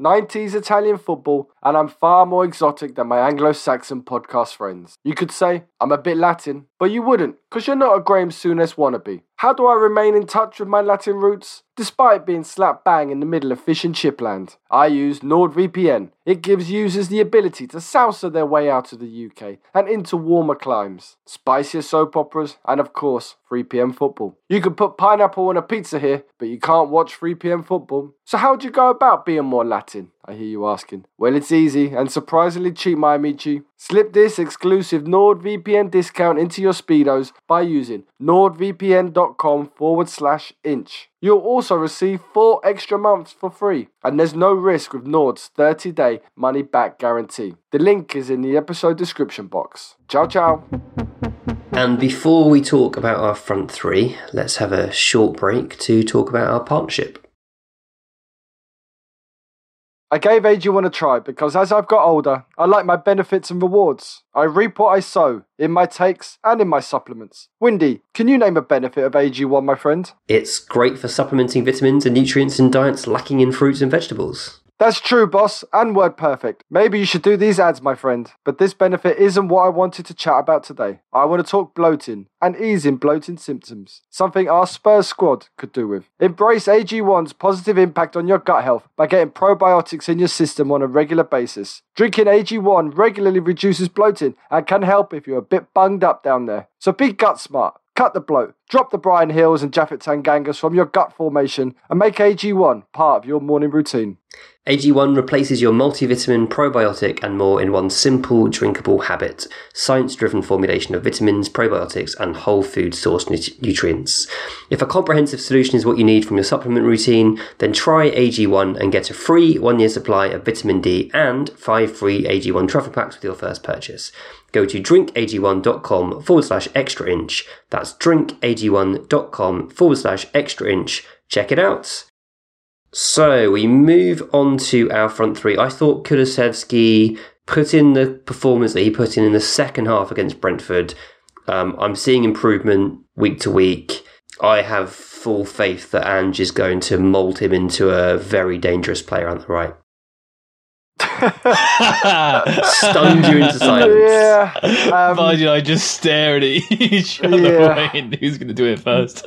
Speaker 7: 90s Italian football, and I'm far more exotic than my Anglo Saxon podcast friends. You could say I'm a bit Latin, but you wouldn't, because you're not a Graham Souness wannabe. How do I remain in touch with my Latin roots? Despite being slap bang in the middle of fish and chip land, I use NordVPN. It gives users the ability to salsa their way out of the UK and into warmer climes, spicier soap operas, and of course, 3pm football. You could put pineapple on a pizza here, but you can't watch 3pm football. So, how do you go about being more Latin? batting, I hear you asking. Well, it's easy and surprisingly cheap, my Amici. Slip this exclusive NordVPN discount into your Speedos by using nordvpn.com forward slash inch. You'll also receive four extra months for free, and there's no risk with Nord's 30 day money back guarantee. The link is in the episode description box. Ciao, ciao.
Speaker 3: And before we talk about our front three, let's have a short break to talk about our partnership.
Speaker 7: I gave AG1 a Try because as I've got older, I like my benefits and rewards. I reap what I sow, in my takes and in my supplements. Windy, can you name a benefit of AG1, my friend?
Speaker 3: It's great for supplementing vitamins and nutrients in diets lacking in fruits and vegetables.
Speaker 7: That's true, boss, and word perfect. Maybe you should do these ads, my friend. But this benefit isn't what I wanted to chat about today. I want to talk bloating and easing bloating symptoms, something our Spurs squad could do with. Embrace AG1's positive impact on your gut health by getting probiotics in your system on a regular basis. Drinking AG1 regularly reduces bloating and can help if you're a bit bunged up down there. So be gut smart. Cut the bloat, drop the Bryan Gils and Japhet Tangangas from your gut formation and make AG1 part of your morning routine.
Speaker 3: AG1 replaces your multivitamin, probiotic, and more in one simple, drinkable habit. Science driven formulation of vitamins, probiotics, and whole food source nutrients. If a comprehensive solution is what you need from your supplement routine, then try AG1 and get a free one year supply of vitamin D and five free AG1 travel packs with your first purchase go to drinkag1.com forward slash extra inch. That's drinkag1.com forward slash extra inch. Check it out. So we move on to our front three. I thought Kulusevski put in the performance that he put in in the second half against Brentford. Um, I'm seeing improvement week to week. I have full faith that Ange is going to mould him into a very dangerous player on the right stunned you into silence. Yeah.
Speaker 5: Um, I just stared at each other, yeah. waiting who's going to do it first.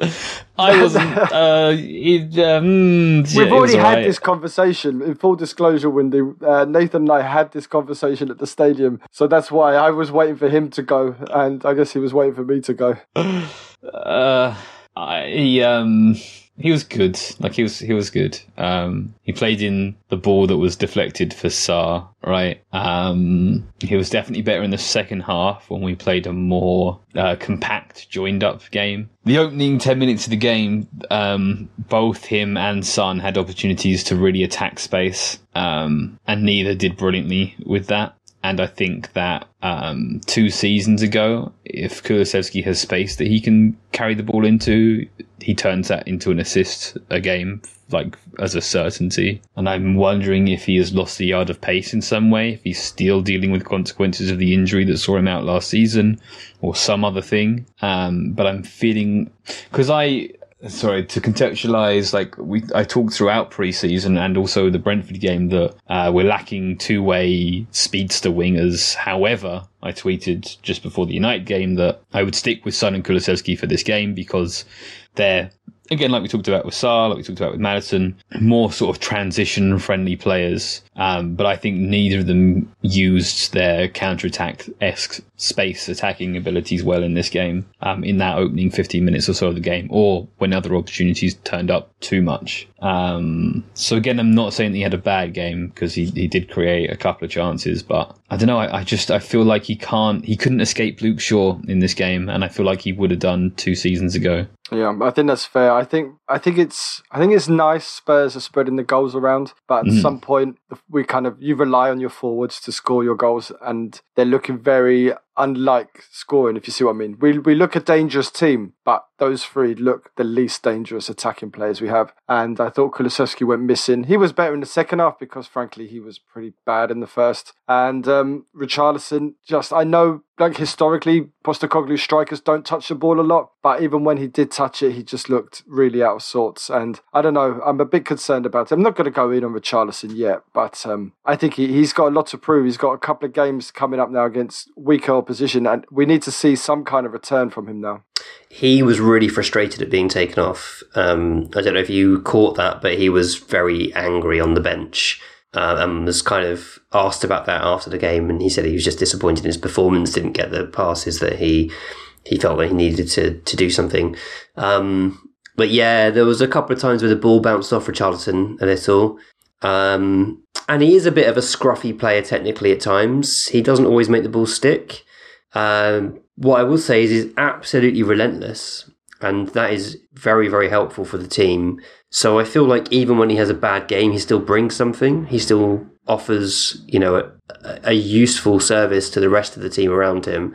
Speaker 5: I wasn't. Uh, it, um,
Speaker 4: We've
Speaker 5: yeah,
Speaker 4: already had
Speaker 5: right.
Speaker 4: this conversation. In full disclosure, Windy, uh, Nathan and I had this conversation at the stadium, so that's why I was waiting for him to go, and I guess he was waiting for me to go.
Speaker 5: Uh, I um he was good. Like he was he was good. Um, he played in the ball that was deflected for Sarr, right? Um, he was definitely better in the second half when we played a more uh, compact, joined up game. The opening ten minutes of the game, um, both him and Son had opportunities to really attack space, um, and neither did brilliantly with that. And I think that um, two seasons ago, if Kulusevski has space that he can carry the ball into, he turns that into an assist a game, like as a certainty. And I'm wondering if he has lost the yard of pace in some way, if he's still dealing with consequences of the injury that saw him out last season or some other thing. Um, but I'm feeling because I sorry to contextualize like we i talked throughout preseason and also the brentford game that uh, we're lacking two-way speedster wingers however i tweeted just before the united game that i would stick with son and kulusevski for this game because they're again like we talked about with Sarr, like we talked about with maddison more sort of transition friendly players um, but I think neither of them used their counterattack esque space attacking abilities well in this game, um, in that opening 15 minutes or so of the game, or when other opportunities turned up too much. Um, so again, I'm not saying he had a bad game because he, he did create a couple of chances, but I don't know. I, I, just, I feel like he can't, he couldn't escape Luke Shaw in this game. And I feel like he would have done two seasons ago.
Speaker 4: Yeah, I think that's fair. I think I think it's I think it's nice Spurs are spreading the goals around, but at mm. some point the we kind of you rely on your forwards to score your goals, and they're looking very unlike scoring. If you see what I mean, we we look a dangerous team, but those three look the least dangerous attacking players we have. And I thought Kulusevski went missing. He was better in the second half because, frankly, he was pretty bad in the first. And um, Richarlison, just I know, like historically, Postecoglou strikers don't touch the ball a lot, but even when he did touch it, he just looked really out of sorts. And I don't know, I'm a bit concerned about it. I'm not going to go in on Richarlison yet, but um, I think he, he's got a lot to prove. He's got a couple of games coming up now against weaker opposition, and we need to see some kind of return from him now
Speaker 3: he was really frustrated at being taken off. Um, I don't know if you caught that, but he was very angry on the bench uh, and was kind of asked about that after the game. And he said he was just disappointed in his performance, didn't get the passes that he he felt that he needed to to do something. Um, but yeah, there was a couple of times where the ball bounced off Richarlison a little. Um, and he is a bit of a scruffy player technically at times. He doesn't always make the ball stick. Um, what I will say is, he's absolutely relentless, and that is very, very helpful for the team. So I feel like even when he has a bad game, he still brings something. He still offers, you know, a, a useful service to the rest of the team around him.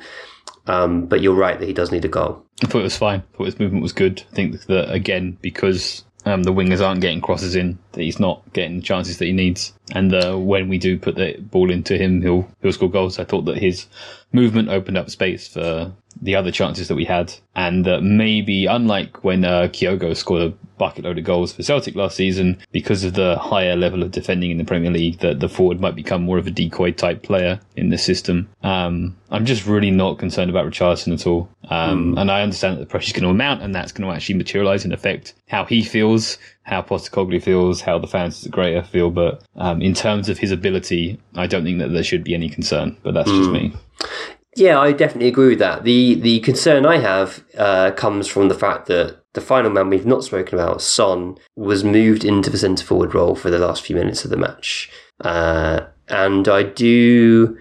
Speaker 3: Um, but you're right that he does need a goal.
Speaker 5: I thought it was fine. I thought his movement was good. I think that again because um, the wingers aren't getting crosses in. He's not getting the chances that he needs. And uh, when we do put the ball into him, he'll he'll score goals. I thought that his movement opened up space for the other chances that we had, and that uh, maybe unlike when uh, Kyogo scored a bucket load of goals for Celtic last season, because of the higher level of defending in the Premier League, that the forward might become more of a decoy type player in the system. Um, I'm just really not concerned about Richarlison at all, um, mm. and I understand that the pressure's going to amount, and that's going to actually materialise and affect how he feels, how Postecoglou feels, how the fans at Greater feel. But um, in terms of his ability, I don't think that there should be any concern. But that's mm. just hmm. me.
Speaker 3: Yeah, I definitely agree with that. The the concern I have uh, comes from the fact that the final man we've not spoken about, Son, was moved into the centre forward role for the last few minutes of the match. Uh, and I do,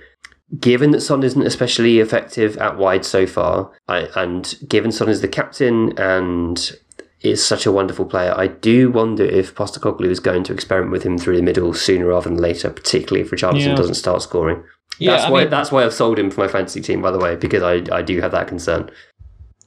Speaker 3: given that Son isn't especially effective at wide so far, I, and given Son is the captain and is such a wonderful player, I do wonder if Postecoglou is going to experiment with him through the middle sooner rather than later, particularly if Richarlison yeah. doesn't start scoring. Yeah, that's I why mean, that's why I've sold him for my fantasy team, by the way, because I, I do have that concern.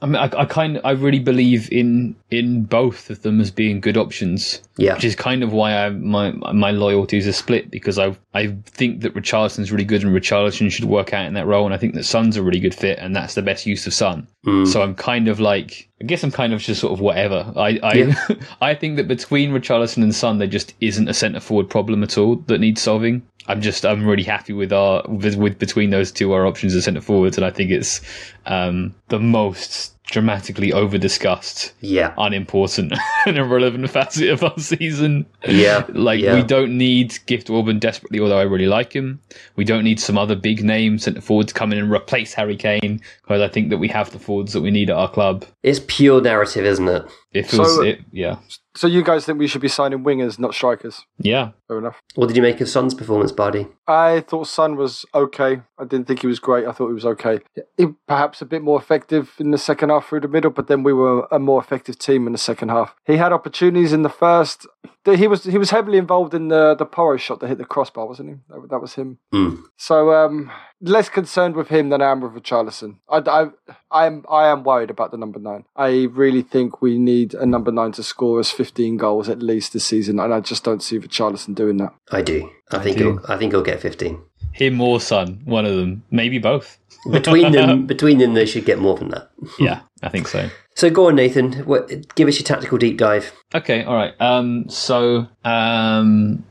Speaker 5: I mean, I, I kind I really believe in in both of them as being good options.
Speaker 3: Yeah,
Speaker 5: which is kind of why I my my loyalties are split because I I think that Richarlison's really good and Richarlison should work out in that role. And I think that Son's a really good fit and that's the best use of Son.
Speaker 3: Mm.
Speaker 5: So I'm kind of like, I guess I'm kind of just sort of whatever. I, I, yeah. I think that between Richarlison and Son, there just isn't a centre forward problem at all that needs solving. I'm just, I'm really happy with our, with, with between those two, our options as centre forwards. And I think it's, um, the most dramatically over discussed,
Speaker 3: yeah,
Speaker 5: unimportant and irrelevant facet of our season.
Speaker 3: Yeah,
Speaker 5: like
Speaker 3: yeah.
Speaker 5: we don't need Gift Orban desperately, although I really like him. We don't need some other big name centre forward to come in and replace Harry Kane because I think that we have the forwards that we need at our club.
Speaker 3: It's pure narrative, isn't it?
Speaker 5: If it was, so, uh, it, yeah.
Speaker 4: So you guys think we should be signing wingers, not strikers?
Speaker 5: Yeah.
Speaker 4: Fair enough.
Speaker 3: What did you make of Son's performance, Bardi?
Speaker 4: I thought Son was okay. I didn't think he was great. I thought he was okay. He, perhaps a bit more effective in the second half through the middle, but then we were a more effective team in the second half. He had opportunities in the first. He was he was heavily involved in the the Porro shot that hit the crossbar, wasn't he? That, that was him.
Speaker 3: Mm.
Speaker 4: So um, less concerned with him than I am with Richarlison. I, I, I am I am worried about the number nine. I really think we need a number nine to score us 15 goals at least this season, and I just don't see Richarlison doing that.
Speaker 3: I do. I, I think do. He'll, I think he'll get 15.
Speaker 5: Him or Son, one of them, maybe both.
Speaker 3: between them, between them, they should get more than that.
Speaker 5: yeah, I think so.
Speaker 3: So go on, Nathan. What, give us your tactical deep dive.
Speaker 5: Okay, all right. Um, so um,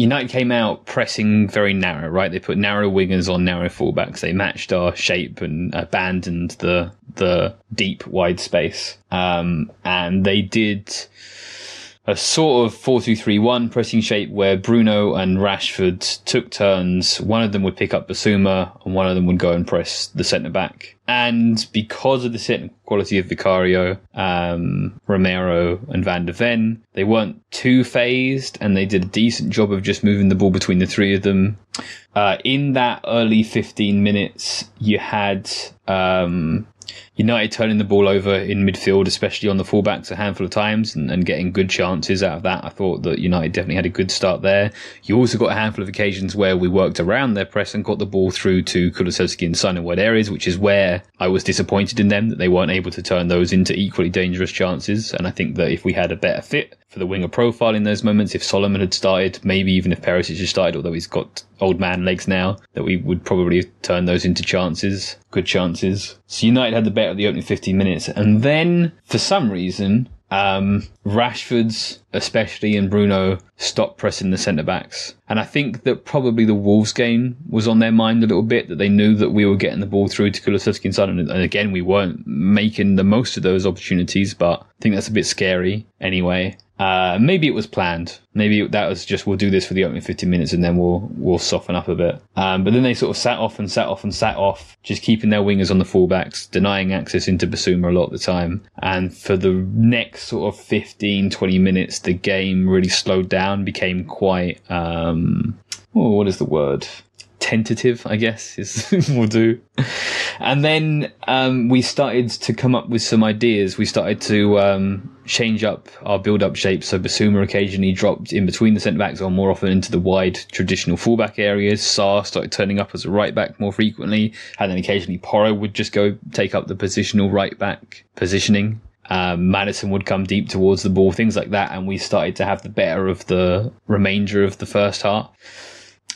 Speaker 5: United came out pressing very narrow, right? They put narrow wingers on narrow fullbacks. They matched our shape and abandoned the the deep wide space. Um, and they did a sort of 4-2-3-1 pressing shape where Bruno and Rashford took turns. One of them would pick up Bissouma and one of them would go and press the centre back. And because of the technical quality of Vicario, um, Romero, and Van de Ven, they weren't too phased and they did a decent job of just moving the ball between the three of them. Uh, in that early 15 minutes, you had um, United turning the ball over in midfield, especially on the fullbacks, a handful of times and, and, getting good chances out of that. I thought that United definitely had a good start there. You also got a handful of occasions where we worked around their press and got the ball through to Kulusevski and Son in wide areas, which is where I was disappointed in them that they weren't able to turn those into equally dangerous chances. And I think that if we had a better fit for the winger profile in those moments. If Solomon had started, maybe even if Perisic had started, although he's got old man legs now, that we would probably have turned those into chances, good chances. So United had the better out the opening 15 minutes. And then, for some reason, um, Rashford's, especially, and Bruno stopped pressing the centre backs. And I think that probably the Wolves game was on their mind a little bit, that they knew that we were getting the ball through to Kulusevski and And again, we weren't making the most of those opportunities, but I think that's a bit scary anyway. Uh, maybe it was planned. Maybe that was just we'll do this for the opening 15 minutes and then we'll we'll soften up a bit. Um, but then they sort of sat off and sat off and sat off, just keeping their wingers on the fullbacks, denying access into Bissouma a lot of the time. And for the next sort of 15, 20 minutes, the game really slowed down, became quite um, oh, what is the word? tentative, I guess, is we'll do. And then um, we started to come up with some ideas. We started to um, change up our build-up shape. So Bissouma occasionally dropped in between the centre backs, or more often into the wide traditional fullback areas. Sarr started turning up as a right back more frequently, and then occasionally Porro would just go take up the positional right back positioning. Um, Maddison would come deep towards the ball, things like that, and we started to have the better of the remainder of the first half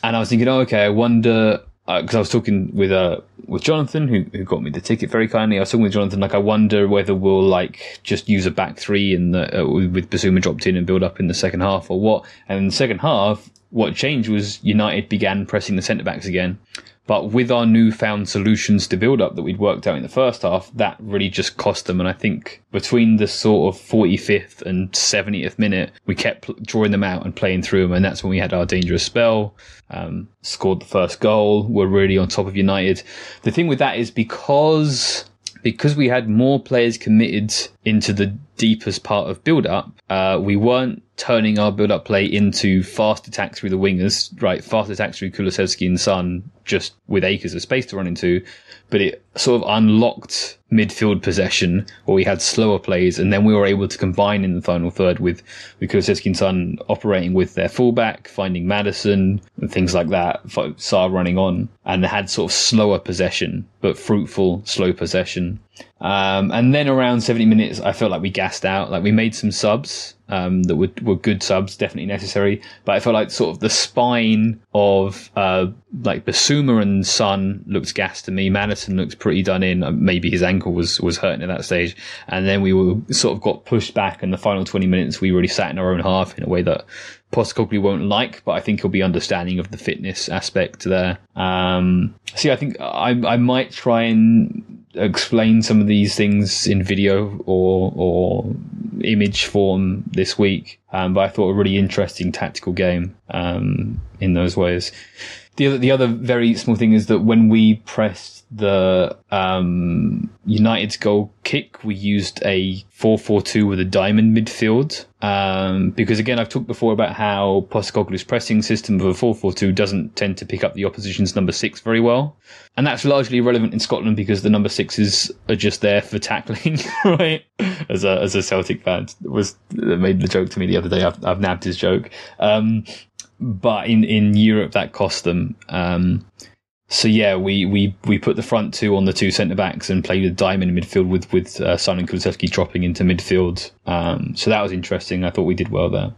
Speaker 5: and I was thinking, oh, okay, I wonder because uh, I was talking with uh with Jonathan who who got me the ticket very kindly. I was talking with Jonathan like I wonder whether we'll like just use a back three and uh, with Bissouma dropped in and build up in the second half or what. And in the second half, what changed was United began pressing the centre backs again. But with our newfound solutions to build up that we'd worked out in the first half, that really just cost them. And I think between the sort of 45th and 70th minute, we kept drawing them out and playing through them. And that's when we had our dangerous spell, um, scored the first goal, We're really on top of United. The thing with that is because because we had more players committed into the deepest part of build up, uh, we weren't turning our build up play into fast attacks through the wingers, right? Fast attacks through Kulusevski and Son, just with acres of space to run into. But it sort of unlocked midfield possession where we had slower plays, and then we were able to combine in the final third with, with and Son operating with their fullback, finding Maddison, and things like that, Sarr running on, and had sort of slower possession, but fruitful, slow possession. Um, and then around 70 minutes, I felt like we gassed out. Like we made some subs um, that were, were good subs, definitely necessary. But I felt like sort of the spine of uh, like Bissouma and Son looked gassed to me. Maddison looks pretty done in. Uh, maybe his ankle was was hurting at that stage. And then we were sort of got pushed back. And the final 20 minutes, we really sat in our own half in a way that Postecoglou won't like, but I think he'll be understanding of the fitness aspect there. Um, see, I think I, I might try and explain some of these things in video or or image form this week. Um, but I thought a really interesting tactical game um, in those ways. The other, the other very small thing is that when we pressed the um, United's goal kick, we used a 4-4-2 with a diamond midfield. Um, because again, I've talked before about how Postecoglou's pressing system of a 4-4-2 doesn't tend to pick up the opposition's number six very well. And that's largely relevant in Scotland because the number sixes are just there for tackling, right? As a, as a Celtic fan was made the joke to me the other day. I've, I've nabbed his joke. Um, but in in Europe that cost them. Um, so yeah, we, we we put the front two on the two centre backs and played with diamond in midfield with with uh, Simon Kulusevski dropping into midfield. Um, so that was interesting. I thought we did well there.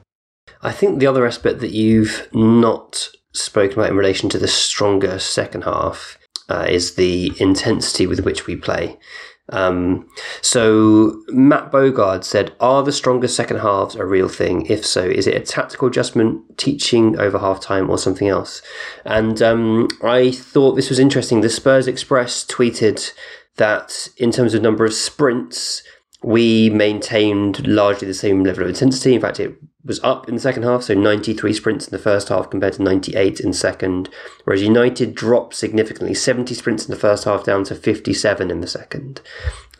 Speaker 3: I think the other aspect that you've not spoken about in relation to the stronger second half uh, is the intensity with which we play. Um, so Matt Bogard said, "Are the stronger second halves a real thing? If so, is it a tactical adjustment, teaching over half time, or something else?" And um, I thought this was interesting. The Spurs Express tweeted that in terms of number of sprints, we maintained largely the same level of intensity. In fact, it was up in the second half, so 93 sprints in the first half compared to 98 in second, whereas United dropped significantly, 70 sprints in the first half down to 57 in the second.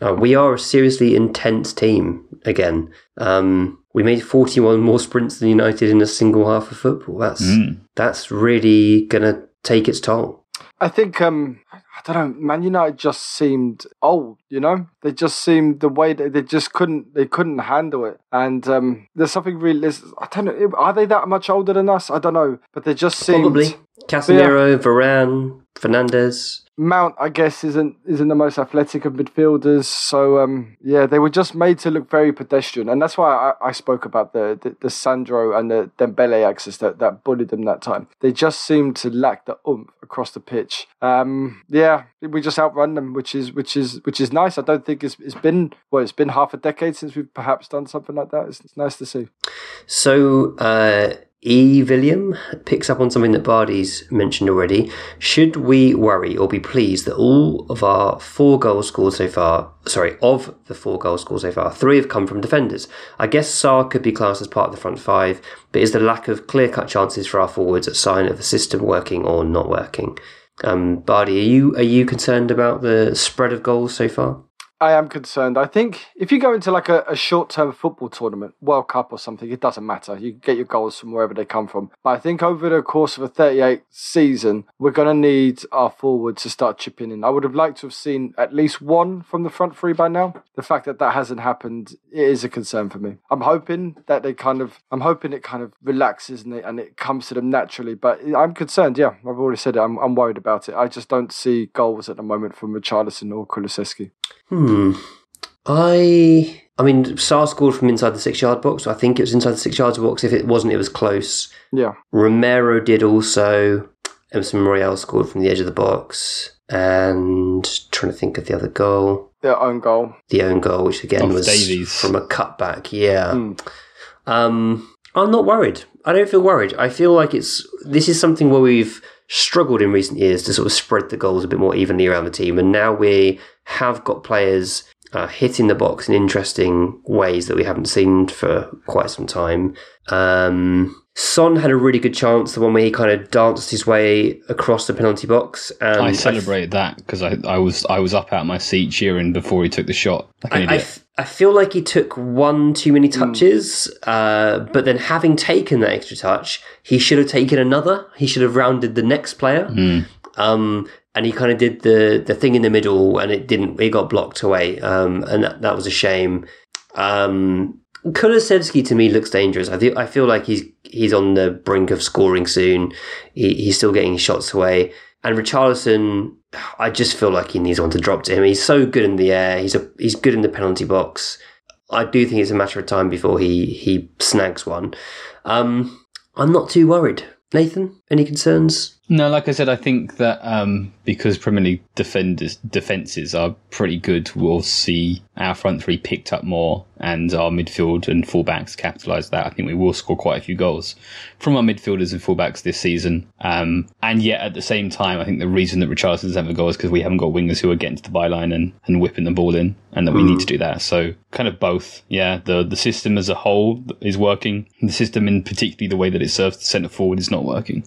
Speaker 3: Uh, we are a seriously intense team again. Um, we made 41 more sprints than United in a single half of football. That's mm. that's really going to take its toll.
Speaker 4: I think um, I don't know. Man United just seemed old, you know. They just seemed the way that they just couldn't they couldn't handle it. And um, there's something really. I don't know. Are they that much older than us? I don't know. But they just seemed probably
Speaker 3: Casemiro, yeah. Varane, Fernandes.
Speaker 4: Mount, I guess, isn't isn't the most athletic of midfielders. So um, yeah, they were just made to look very pedestrian, and that's why I, I spoke about the, the, the Sandro and the Dembele axis that that bullied them that time. They just seemed to lack the oomph across the pitch. Um, yeah, we just outrun them, which is which is which is nice. I don't think it's it's been well, it's been half a decade since we've perhaps done something like that. It's, it's nice to see.
Speaker 3: So. Uh E. William picks up on something that Bardi's mentioned already. Should we worry or be pleased that all of our four goals scored so far, sorry, of the four goals scored so far, three have come from defenders? I guess Saar could be classed as part of the front five, but is the lack of clear cut chances for our forwards a sign of the system working or not working? Um, Bardi, are you are you concerned about the spread of goals so far?
Speaker 4: I am concerned. I think if you go into like a, a short term football tournament, World Cup or something, it doesn't matter. You get your goals from wherever they come from. But I think over the course of a 38 season, we're going to need our forwards to start chipping in. I would have liked to have seen at least one from the front three by now. The fact that that hasn't happened is a concern for me. I'm hoping that they kind of, I'm hoping it kind of relaxes and, and it comes to them naturally. But I'm concerned. Yeah, I've already said it. I'm, I'm worried about it. I just don't see goals at the moment from Richarlison or Kulusevski.
Speaker 3: Hmm. Hmm. I. I mean, Sarr scored from inside the six yard box. So I think it was inside the six yard box. If it wasn't, it was close.
Speaker 4: Yeah.
Speaker 3: Romero did also. Emerson Royal scored from the edge of the box. And trying to think of the other goal.
Speaker 4: The own goal.
Speaker 3: The own goal, which again was Davies. from a cutback. Yeah. Mm. Um, I'm not worried. I don't feel worried. I feel like it's this is something where we've struggled in recent years to sort of spread the goals a bit more evenly around the team, and now we're have got players uh, hitting the box in interesting ways that we haven't seen for quite some time. Um, Son had a really good chance, the one where he kind of danced his way across the penalty box.
Speaker 5: And I celebrated I f- that because I, I was I was up out of my seat cheering before he took the shot.
Speaker 3: Like I, I, f- I, feel like he took one too many hmm. touches, mm. uh, but then having taken that extra touch, he should have taken another. He should have rounded the next player. Mm. Um, and he kind of did the the thing in the middle, and it didn't. It got blocked away, um, and that, that was a shame. Um, Kulusevski to me looks dangerous. I feel I feel like he's he's on the brink of scoring soon. He, he's still getting shots away, and Richarlison. I just feel like he needs one to drop to him. He's so good in the air. He's a he's good in the penalty box. I do think it's a matter of time before he he snags one. Um, I'm not too worried, Nathan. Any concerns?
Speaker 5: No, like I said, I think that um, because Premier League defenders defenses are pretty good, we'll see our front three picked up more, and our midfield and fullbacks capitalise that. I think we will score quite a few goals from our midfielders and fullbacks this season. Um, and yet, at the same time, I think the reason that Richarlison's having a goal is because we haven't got wingers who are getting to the byline and, and whipping the ball in, and that we need hmm. to do that. So, kind of both. Yeah, the the system as a whole is working. The system, in particularly the way that it serves the centre forward, is not working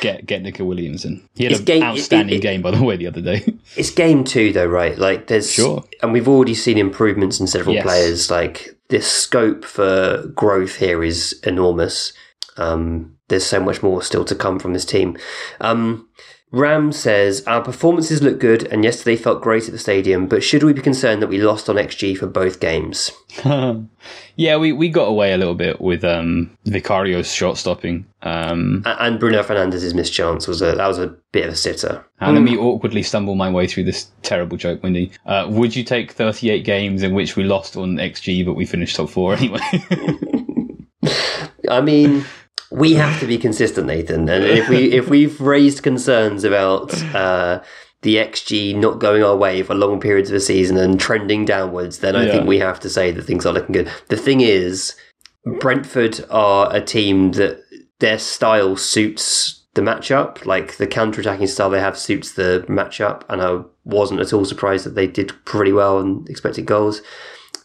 Speaker 5: get get Nico Williams in. He had it's an game, outstanding it, it, game, by the way, the other day.
Speaker 3: It's game two, though, right? Like, there's sure, and we've already seen improvements in several yes. players. Like, the scope for growth here is enormous. Um, there's so much more still to come from this team. Um, Ram says, Our performances look good and yesterday felt great at the stadium, but should we be concerned that we lost on XG for both games?
Speaker 5: yeah, we, we got away a little bit with um, Vicario's shot stopping. Um,
Speaker 3: and Bruno Fernandes's mischance was a, that was a bit of a sitter.
Speaker 5: And let me hmm. awkwardly stumble my way through this terrible joke, Windy. Uh, would you take 38 games in which we lost on XG but we finished top four anyway? I
Speaker 3: mean we have to be consistent, Nathan. And if we if we've raised concerns about uh, the XG not going our way for long periods of a season and trending downwards, then I yeah. think we have to say that things are looking good. The thing is, Brentford are a team that their style suits the matchup. Like the counter attacking style they have suits the matchup, and I wasn't at all surprised that they did pretty well and expected goals.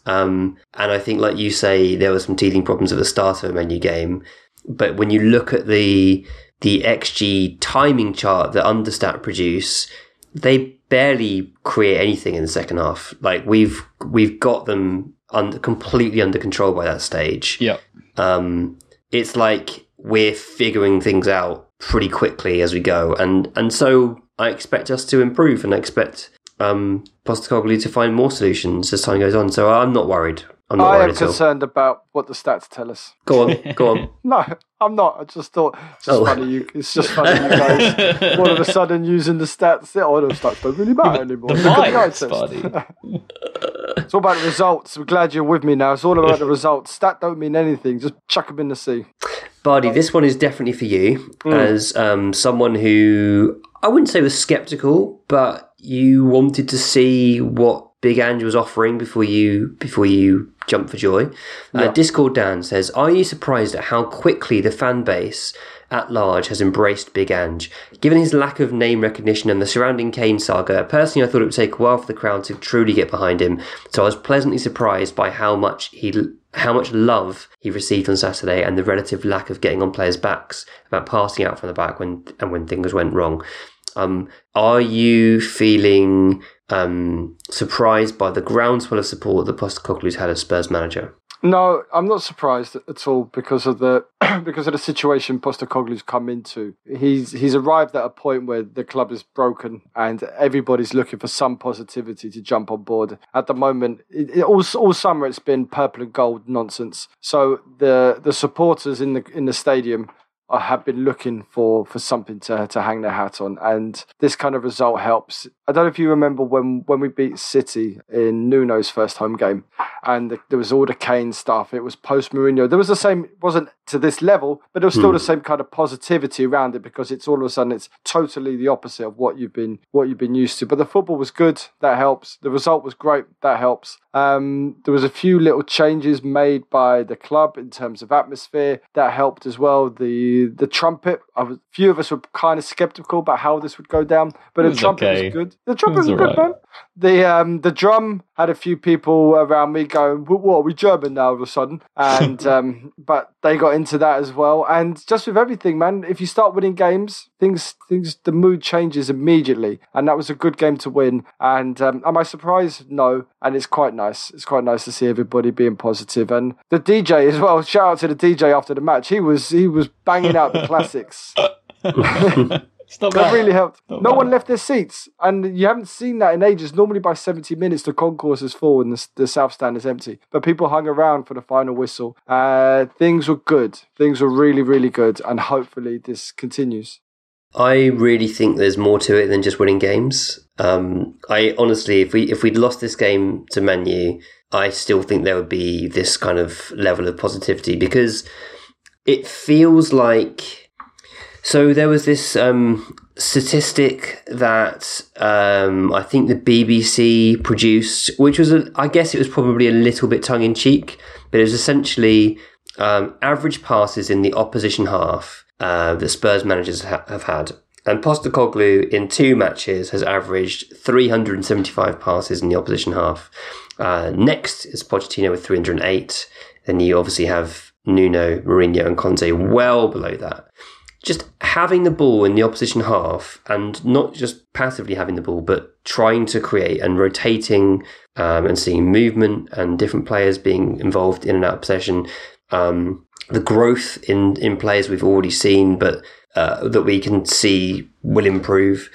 Speaker 3: Um, and I think, like you say, there were some teething problems at the start of a Man U game. But when you look at the the XG timing chart that Understat produce, they barely create anything in the second half. Like we've we've got them under, completely under control by that stage.
Speaker 5: Yeah.
Speaker 3: Um, it's like we're figuring things out pretty quickly as we go, and and so I expect us to improve, and I expect um, Postecoglou to find more solutions as time goes on. So I'm not worried I'm not
Speaker 4: I am concerned about what the stats tell us.
Speaker 3: Go on, go on.
Speaker 4: no, I'm not. I just thought it's just oh. funny. You, it's just funny you guys all of a sudden using the stats. It all of stats don't really matter anymore. The it's, it's all about the results. I'm glad you're with me now. It's all about the results. Stat don't mean anything. Just chuck them in the sea.
Speaker 3: Bardi, this one is definitely for you mm. as um, someone who I wouldn't say was skeptical, but you wanted to see what Big Ange's offering before you before you jump for joy. Uh, Discord Dan says, "Are you surprised at how quickly the fan base at large has embraced Big Ange? Given his lack of name recognition and the surrounding Kane saga, personally, I thought it would take a while for the crowd to truly get behind him. So I was pleasantly surprised by how much he." How much love he received on Saturday, and the relative lack of getting on players' backs about passing out from the back when and when things went wrong. Um, are you feeling um, surprised by the groundswell of support that Postacoglu's had as Spurs manager?
Speaker 4: No, I'm not surprised at all because of the because of the situation Postacoglu's come into. He's he's arrived at a point where the club is broken and everybody's looking for some positivity to jump on board. At the moment, it, it, all all summer it's been purple and gold nonsense. So the the supporters in the in the stadium I have been looking for for something to to hang their hat on, and this kind of result helps I don't know if you remember when, when we beat City in Nuno's first home game, and the, there was all the Kane stuff. It was post Mourinho. There was the same, it wasn't to this level, but there was still mm. the hmm. same kind of positivity around it because it's all of a sudden it's totally the opposite of what you've been what you've been used to. But the football was good. That helps. The result was great. That helps. Um, there was a few little changes made by the club in terms of atmosphere that helped as well. The the trumpet. A few of us were kind of skeptical about how this would go down, but the trumpet okay. was good. The drum was, was good, right. man. The um the drum had a few people around me going, "What? what are we German now?" All of a sudden, and um, but they got into that as well. And just with everything, man, if you start winning games, things things the mood changes immediately. And that was a good game to win. And um, am I surprised? No. And it's quite nice. It's quite nice to see everybody being positive. And the DJ as well. Shout out to the DJ after the match. He was he was banging out the classics. Stop that, that really helped. Stop no that. one left their seats, and you haven't seen that in ages. Normally, by 70 minutes, the concourse is full and the, the south stand is empty. But people hung around for the final whistle. Uh, things were good. Things were really, really good, and hopefully, this continues.
Speaker 3: I really think there's more to it than just winning games. Um, I honestly, if we if we'd lost this game to Man U, I still think there would be this kind of level of positivity because it feels like so there was this um, statistic that um, I think the BBC produced, which was, a, I guess it was probably a little bit tongue in cheek, but it was essentially um, average passes in the opposition half uh, that Spurs managers ha- have had. And Postecoglou in two matches has averaged 375 passes in the opposition half. Uh, next is Pochettino with 308. Then you obviously have Nuno, Mourinho, and Conte well below that just having the ball in the opposition half and not just passively having the ball, but trying to create and rotating um, and seeing movement and different players being involved in and out of possession. Um, the growth in, in players we've already seen, but uh, that we can see will improve.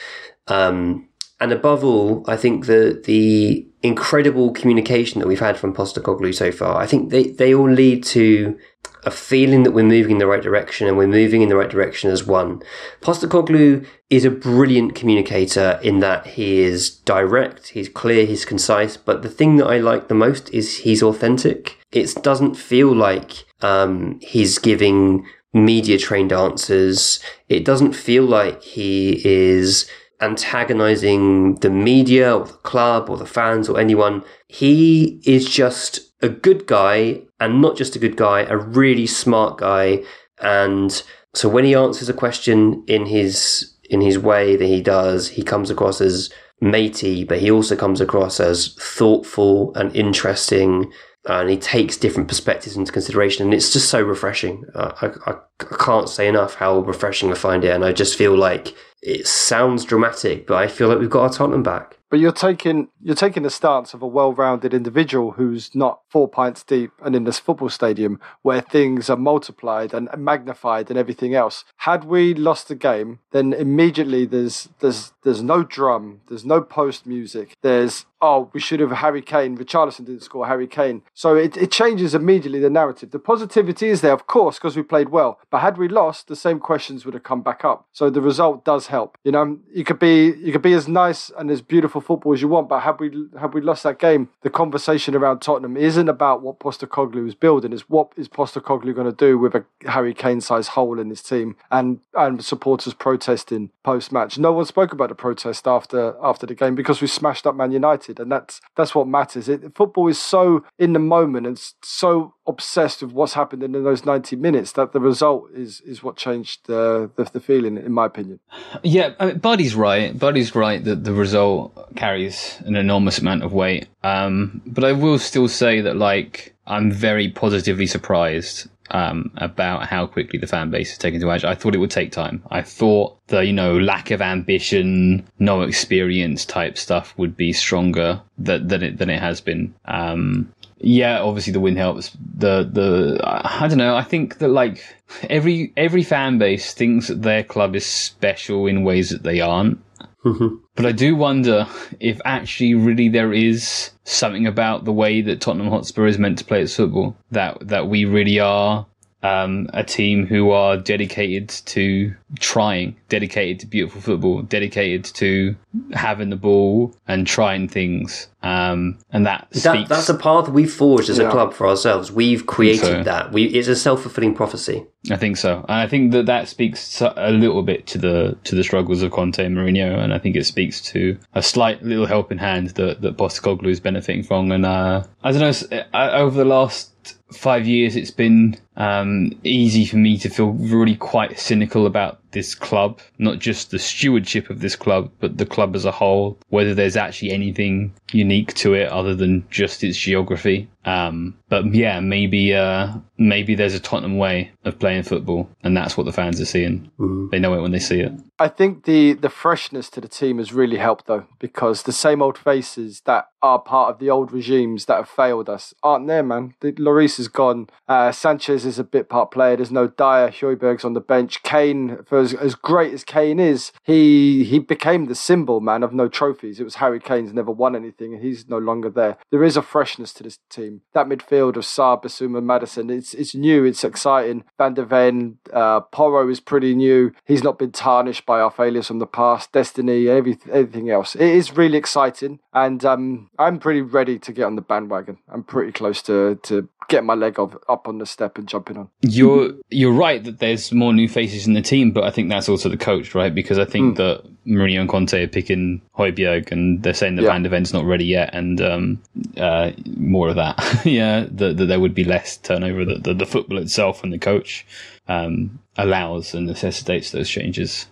Speaker 3: Um, and above all, I think the the incredible communication that we've had from Postecoglou so far, I think they, they all lead to a feeling that we're moving in the right direction and we're moving in the right direction as one. Postecoglou is a brilliant communicator in that he is direct, he's clear, he's concise, but the thing that I like the most is he's authentic. It doesn't feel like um, he's giving media trained answers. It doesn't feel like he is antagonizing the media or the club or the fans or anyone. He is just a good guy and not just a good guy, a really smart guy. And so when he answers a question in his in his way that he does, he comes across as matey, but he also comes across as thoughtful and interesting. And he takes different perspectives into consideration, and it's just so refreshing. Uh, I, I, I can't say enough how refreshing I find it, and I just feel like it sounds dramatic, but I feel like we've got our Tottenham back.
Speaker 4: But you're taking you're taking the stance of a well-rounded individual who's not four pints deep and in this football stadium where things are multiplied and magnified and everything else. Had we lost the game, then immediately there's there's there's no drum, there's no post music, there's oh, we should have Harry Kane. Richarlison didn't score Harry Kane. So it, it changes immediately the narrative. The positivity is there, of course, because we played well. But had we lost, the same questions would have come back up. So the result does help. You know, you could be you could be as nice and as beautiful for football as you want, but have we have we lost that game, the conversation around Tottenham isn't about what Postecoglou is building; it's what is Postecoglou going to do with a Harry Kane-sized hole in his team and and supporters protesting post-match. No one spoke about the protest after after the game because we smashed up Man United, and that's that's what matters. It, football is so in the moment and so obsessed with what's happened in those ninety minutes that the result is is what changed the the, the feeling, in my opinion.
Speaker 5: Yeah, I mean, Buddy's right. Buddy's right that the result carries an enormous amount of weight. Um, but I will still say that like I'm very positively surprised um, about how quickly the fan base has taken to Edge. I thought it would take time. I thought the you know lack of ambition, no experience type stuff would be stronger than, than it than it has been. Um, yeah, obviously the win helps. The the I don't know. I think that like every every fan base thinks that their club is special in ways that they aren't. Mm-hmm. But I do wonder if actually really there is something about the way that Tottenham Hotspur is meant to play its football that that we really are um, a team who are dedicated to trying, dedicated to beautiful football, dedicated to having the ball and trying things. Um, and that, that
Speaker 3: that's a path we've forged as yeah. a club for ourselves. We've created so. that. We, it's a self fulfilling prophecy.
Speaker 5: I think so, and I think that that speaks a little bit to the to the struggles of Conte and Mourinho, and I think it speaks to a slight little helping hand that that Postecoglou is benefiting from. And uh, I don't know, uh, over the last five years, it's been um, easy for me to feel really quite cynical about this club, not just the stewardship of this club, but the club as a whole, whether there's actually anything unique to it other than just its geography. Um, but yeah, maybe, uh, maybe there's a Tottenham way of playing football and that's what the fans are seeing. Mm. They know it when they see it.
Speaker 4: I think the, the freshness to the team has really helped though, because the same old faces that are part of the old regimes that have failed us aren't there, man. The, Lloris is gone. Uh, Sanchez is is a bit part player. There's no Dier. Højbjerg's on the bench. Kane, for as, as, great as Kane is, he he became the symbol man of no trophies. It was Harry Kane's never won anything, and he's no longer there. There is a freshness to this team. That midfield of Sarr, Bissouma, Maddison. It's it's new. It's exciting. Van de Ven, uh, Porro is pretty new. He's not been tarnished by our failures from the past, destiny, every, everything else. It is really exciting, and um, I'm pretty ready to get on the bandwagon. I'm pretty close to to get my leg off, up on the step and on.
Speaker 5: You're you're right that there's more new faces in the team, but I think that's also the coach, right? Because I think mm. that Mourinho and Conte are picking Højbjerg, and they're saying that yeah. Van de Ven's not ready yet, and um, uh, more of that. yeah, that, the, there would be less turnover. That the, the, football itself and the coach um, allows and necessitates those changes.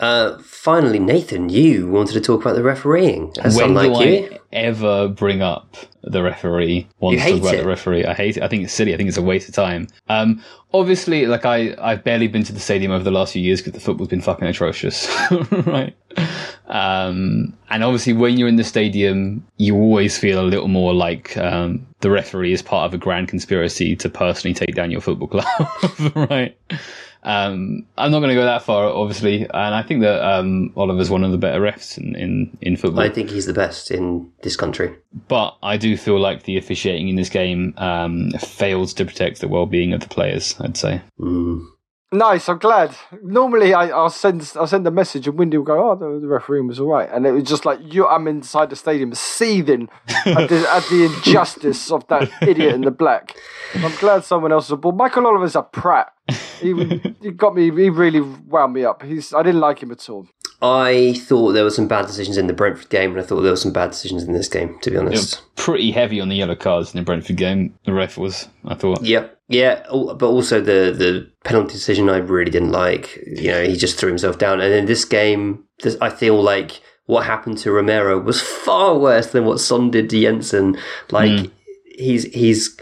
Speaker 3: Uh, finally, Nathan, you wanted to talk about the refereeing.
Speaker 5: That's when do I ever bring up the referee? Want to talk about it. the referee? I hate it. I think it's silly. I think it's a waste of time. Um, obviously, like I, I've barely been to the stadium over the last few years because the football's been fucking atrocious, right? Um, and obviously, when you're in the stadium, you always feel a little more like um, the referee is part of a grand conspiracy to personally take down your football club, right? Um, I'm not going to go that far, obviously, and I think that um, Oliver's one of the better refs in, in, in football. I
Speaker 3: think he's the best in this country.
Speaker 5: But I do feel like the officiating in this game um, fails to protect the well-being of the players. I'd say.
Speaker 3: Mm.
Speaker 4: Nice, I'm glad. Normally, I, will send I'll send a message, and Windy will go, "Oh, the, the referee was all right," and it was just like you. I'm inside the stadium, seething at, the, at, the, injustice of that idiot in the black. I'm glad someone else was ball. Michael Oliver's a prat. He, he got me. He really wound me up. He's I didn't like him at all.
Speaker 3: I thought there were some bad decisions in the Brentford game, and I thought there were some bad decisions in this game. To be honest,
Speaker 5: pretty heavy on the yellow cards in the Brentford game. The ref was, I thought.
Speaker 3: Yep, yeah, but also the the penalty decision I really didn't like. You know, he just threw himself down, and in this game, this, I feel like what happened to Romero was far worse than what Son did to Jensen. Like mm. he's he's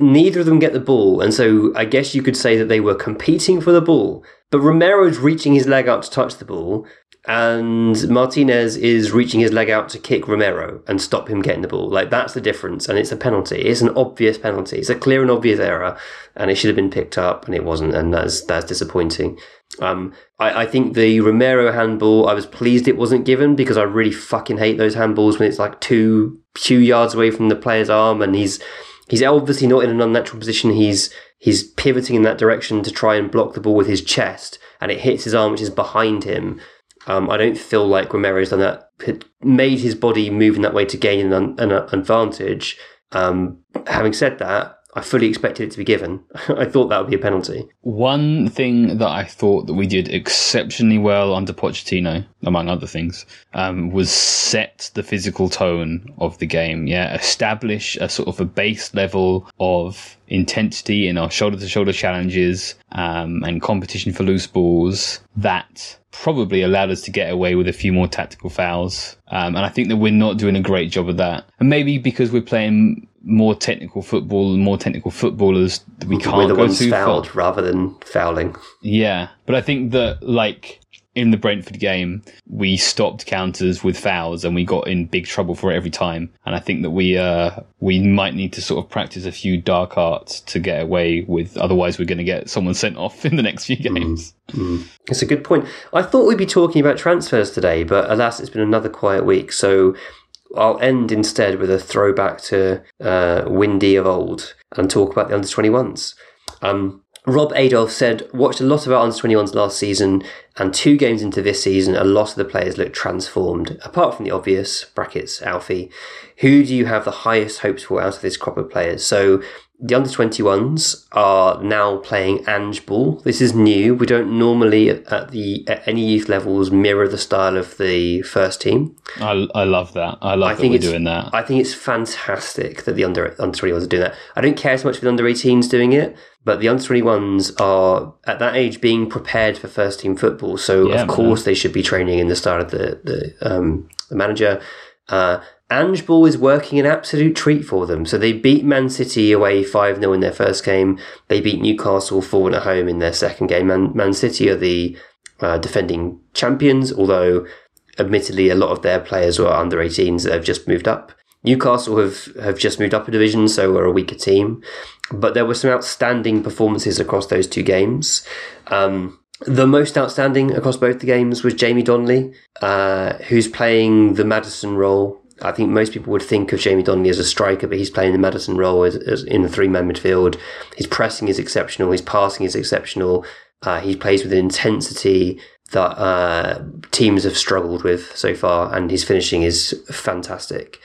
Speaker 3: neither of them get the ball, and so I guess you could say that they were competing for the ball. But Romero's reaching his leg out to touch the ball and Martinez is reaching his leg out to kick Romero and stop him getting the ball. Like that's the difference, and it's a penalty. It's an obvious penalty. It's a clear and obvious error, and it should have been picked up, and it wasn't, and that's that's disappointing. Um, I, I think the Romero handball. I was pleased it wasn't given because I really fucking hate those handballs when it's like two two yards away from the player's arm, and he's he's obviously not in an unnatural position. He's he's pivoting in that direction to try and block the ball with his chest, and it hits his arm, which is behind him um, I don't feel like Romero's done that, had made his body move in that way to gain an, an advantage. Um, having said that, I fully expected it to be given. I thought that would be a penalty.
Speaker 5: One thing that I thought that we did exceptionally well under Pochettino, among other things, um, was set the physical tone of the game. Yeah, establish a sort of a base level of intensity in our shoulder-to-shoulder challenges um, and competition for loose balls that probably allowed us to get away with a few more tactical fouls. Um, and I think that we're not doing a great job of that. And maybe because we're playing more technical football, more technical footballers we can't We're the go ones too fouled far.
Speaker 3: rather than fouling.
Speaker 5: Yeah, but I think that like in the Brentford game, we stopped counters with fouls and we got in big trouble for it every time. And I think that we uh, we might need to sort of practice a few dark arts to get away with. Otherwise, we're going to get someone sent off in the next few mm, games.
Speaker 3: Mm, mm. It's a good point. I thought we'd be talking about transfers today, but alas, it's been another quiet week. So I'll end instead with a throwback to uh, Windy of old and talk about the under 21s. Um, Rob Adolf said, watched a lot of our under 21s last season, and two games into this season, a lot of the players look transformed. Apart from the obvious, brackets, Alfie, who do you have the highest hopes for out of this crop of players? So the under 21s are now playing Ange Ball. This is new. We don't normally at the at any youth levels mirror the style of the first team.
Speaker 5: I, I love that. I love I think that we're doing that.
Speaker 3: I think it's fantastic that the under under 21s are doing that. I don't care so much for the under 18s doing it, but the under 21s are at that age being prepared for first team football. So yeah, of man. course they should be training in the style of the the, um, the manager. Uh, Ange Ball is working an absolute treat for them. So they beat Man City away 5 0 in their first game. They beat Newcastle 4 0 at home in their second game. Man, Man City are the uh, defending champions, although admittedly a lot of their players were under 18s that have just moved up. Newcastle have, have just moved up a division, so are a weaker team. But there were some outstanding performances across those two games. Um, the most outstanding across both the games was Jamie Donnelly, uh, who's playing the Maddison role I think most people would think of Jamie Donnelly as a striker, but he's playing the Maddison role as, as in the three man midfield. His pressing is exceptional. His passing is exceptional. Uh, he plays with an intensity that uh, teams have struggled with so far, and his finishing is fantastic.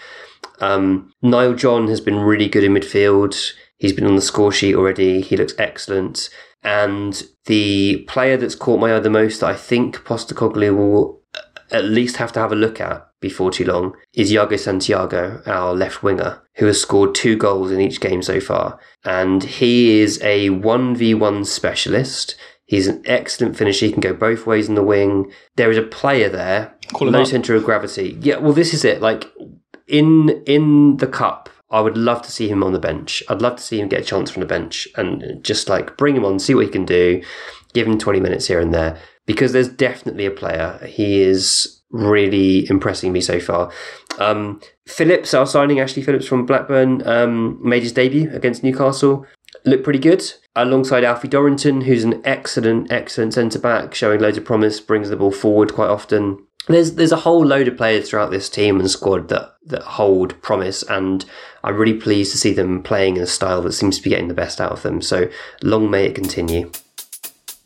Speaker 3: Um, Nile John has been really good in midfield. He's been on the score sheet already. He looks excellent. And the player that's caught my eye the most that I think Postecoglou will at least have to have a look at before too long is Yago Santiago, our left winger, who has scored two goals in each game so far. And he is a 1v1 specialist. He's an excellent finisher. He can go both ways in the wing. There is a player there, Call low centre of gravity. Yeah, well, this is it. Like in in the cup, I would love to see him on the bench. I'd love to see him get a chance from the bench and just like bring him on, see what he can do, give him twenty minutes here and there. Because there's definitely a player. He is really impressing me so far. Um, Phillips, our signing, Ashley Phillips from Blackburn, um, made his debut against Newcastle. Looked pretty good alongside Alfie Dorrington, who's an excellent, excellent centre back, showing loads of promise, brings the ball forward quite often. There's there's a whole load of players throughout this team and squad that that hold promise, and I'm really pleased to see them playing in a style that seems to be getting the best out of them. So long may it continue.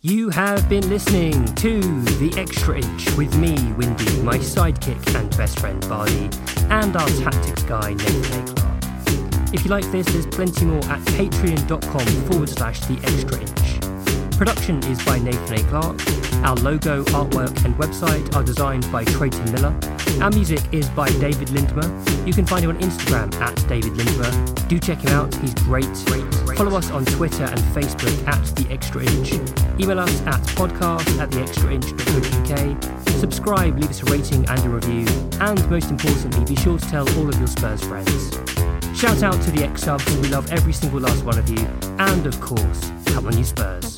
Speaker 8: You have been listening to The Extra Inch with me, Windy, my sidekick and best friend Bardi, and our tactics guy, Nathan Clark. If you like this, there's plenty more at patreon.com forward slash The Extra Inch. Production is by Nathan A. Clark, our logo, artwork, and website are designed by Trayton Miller. Our music is by David Lindmer. You can find him on Instagram at David Lindmer. Do check him out, he's great. Follow us on Twitter and Facebook at The Extra Inch. Email us at podcast at theextrainch.co.uk. Subscribe, leave us a rating and a review. And most importantly, be sure to tell all of your Spurs friends. Shout out to the X subs, we love every single last one of you. And of course, come on, you Spurs.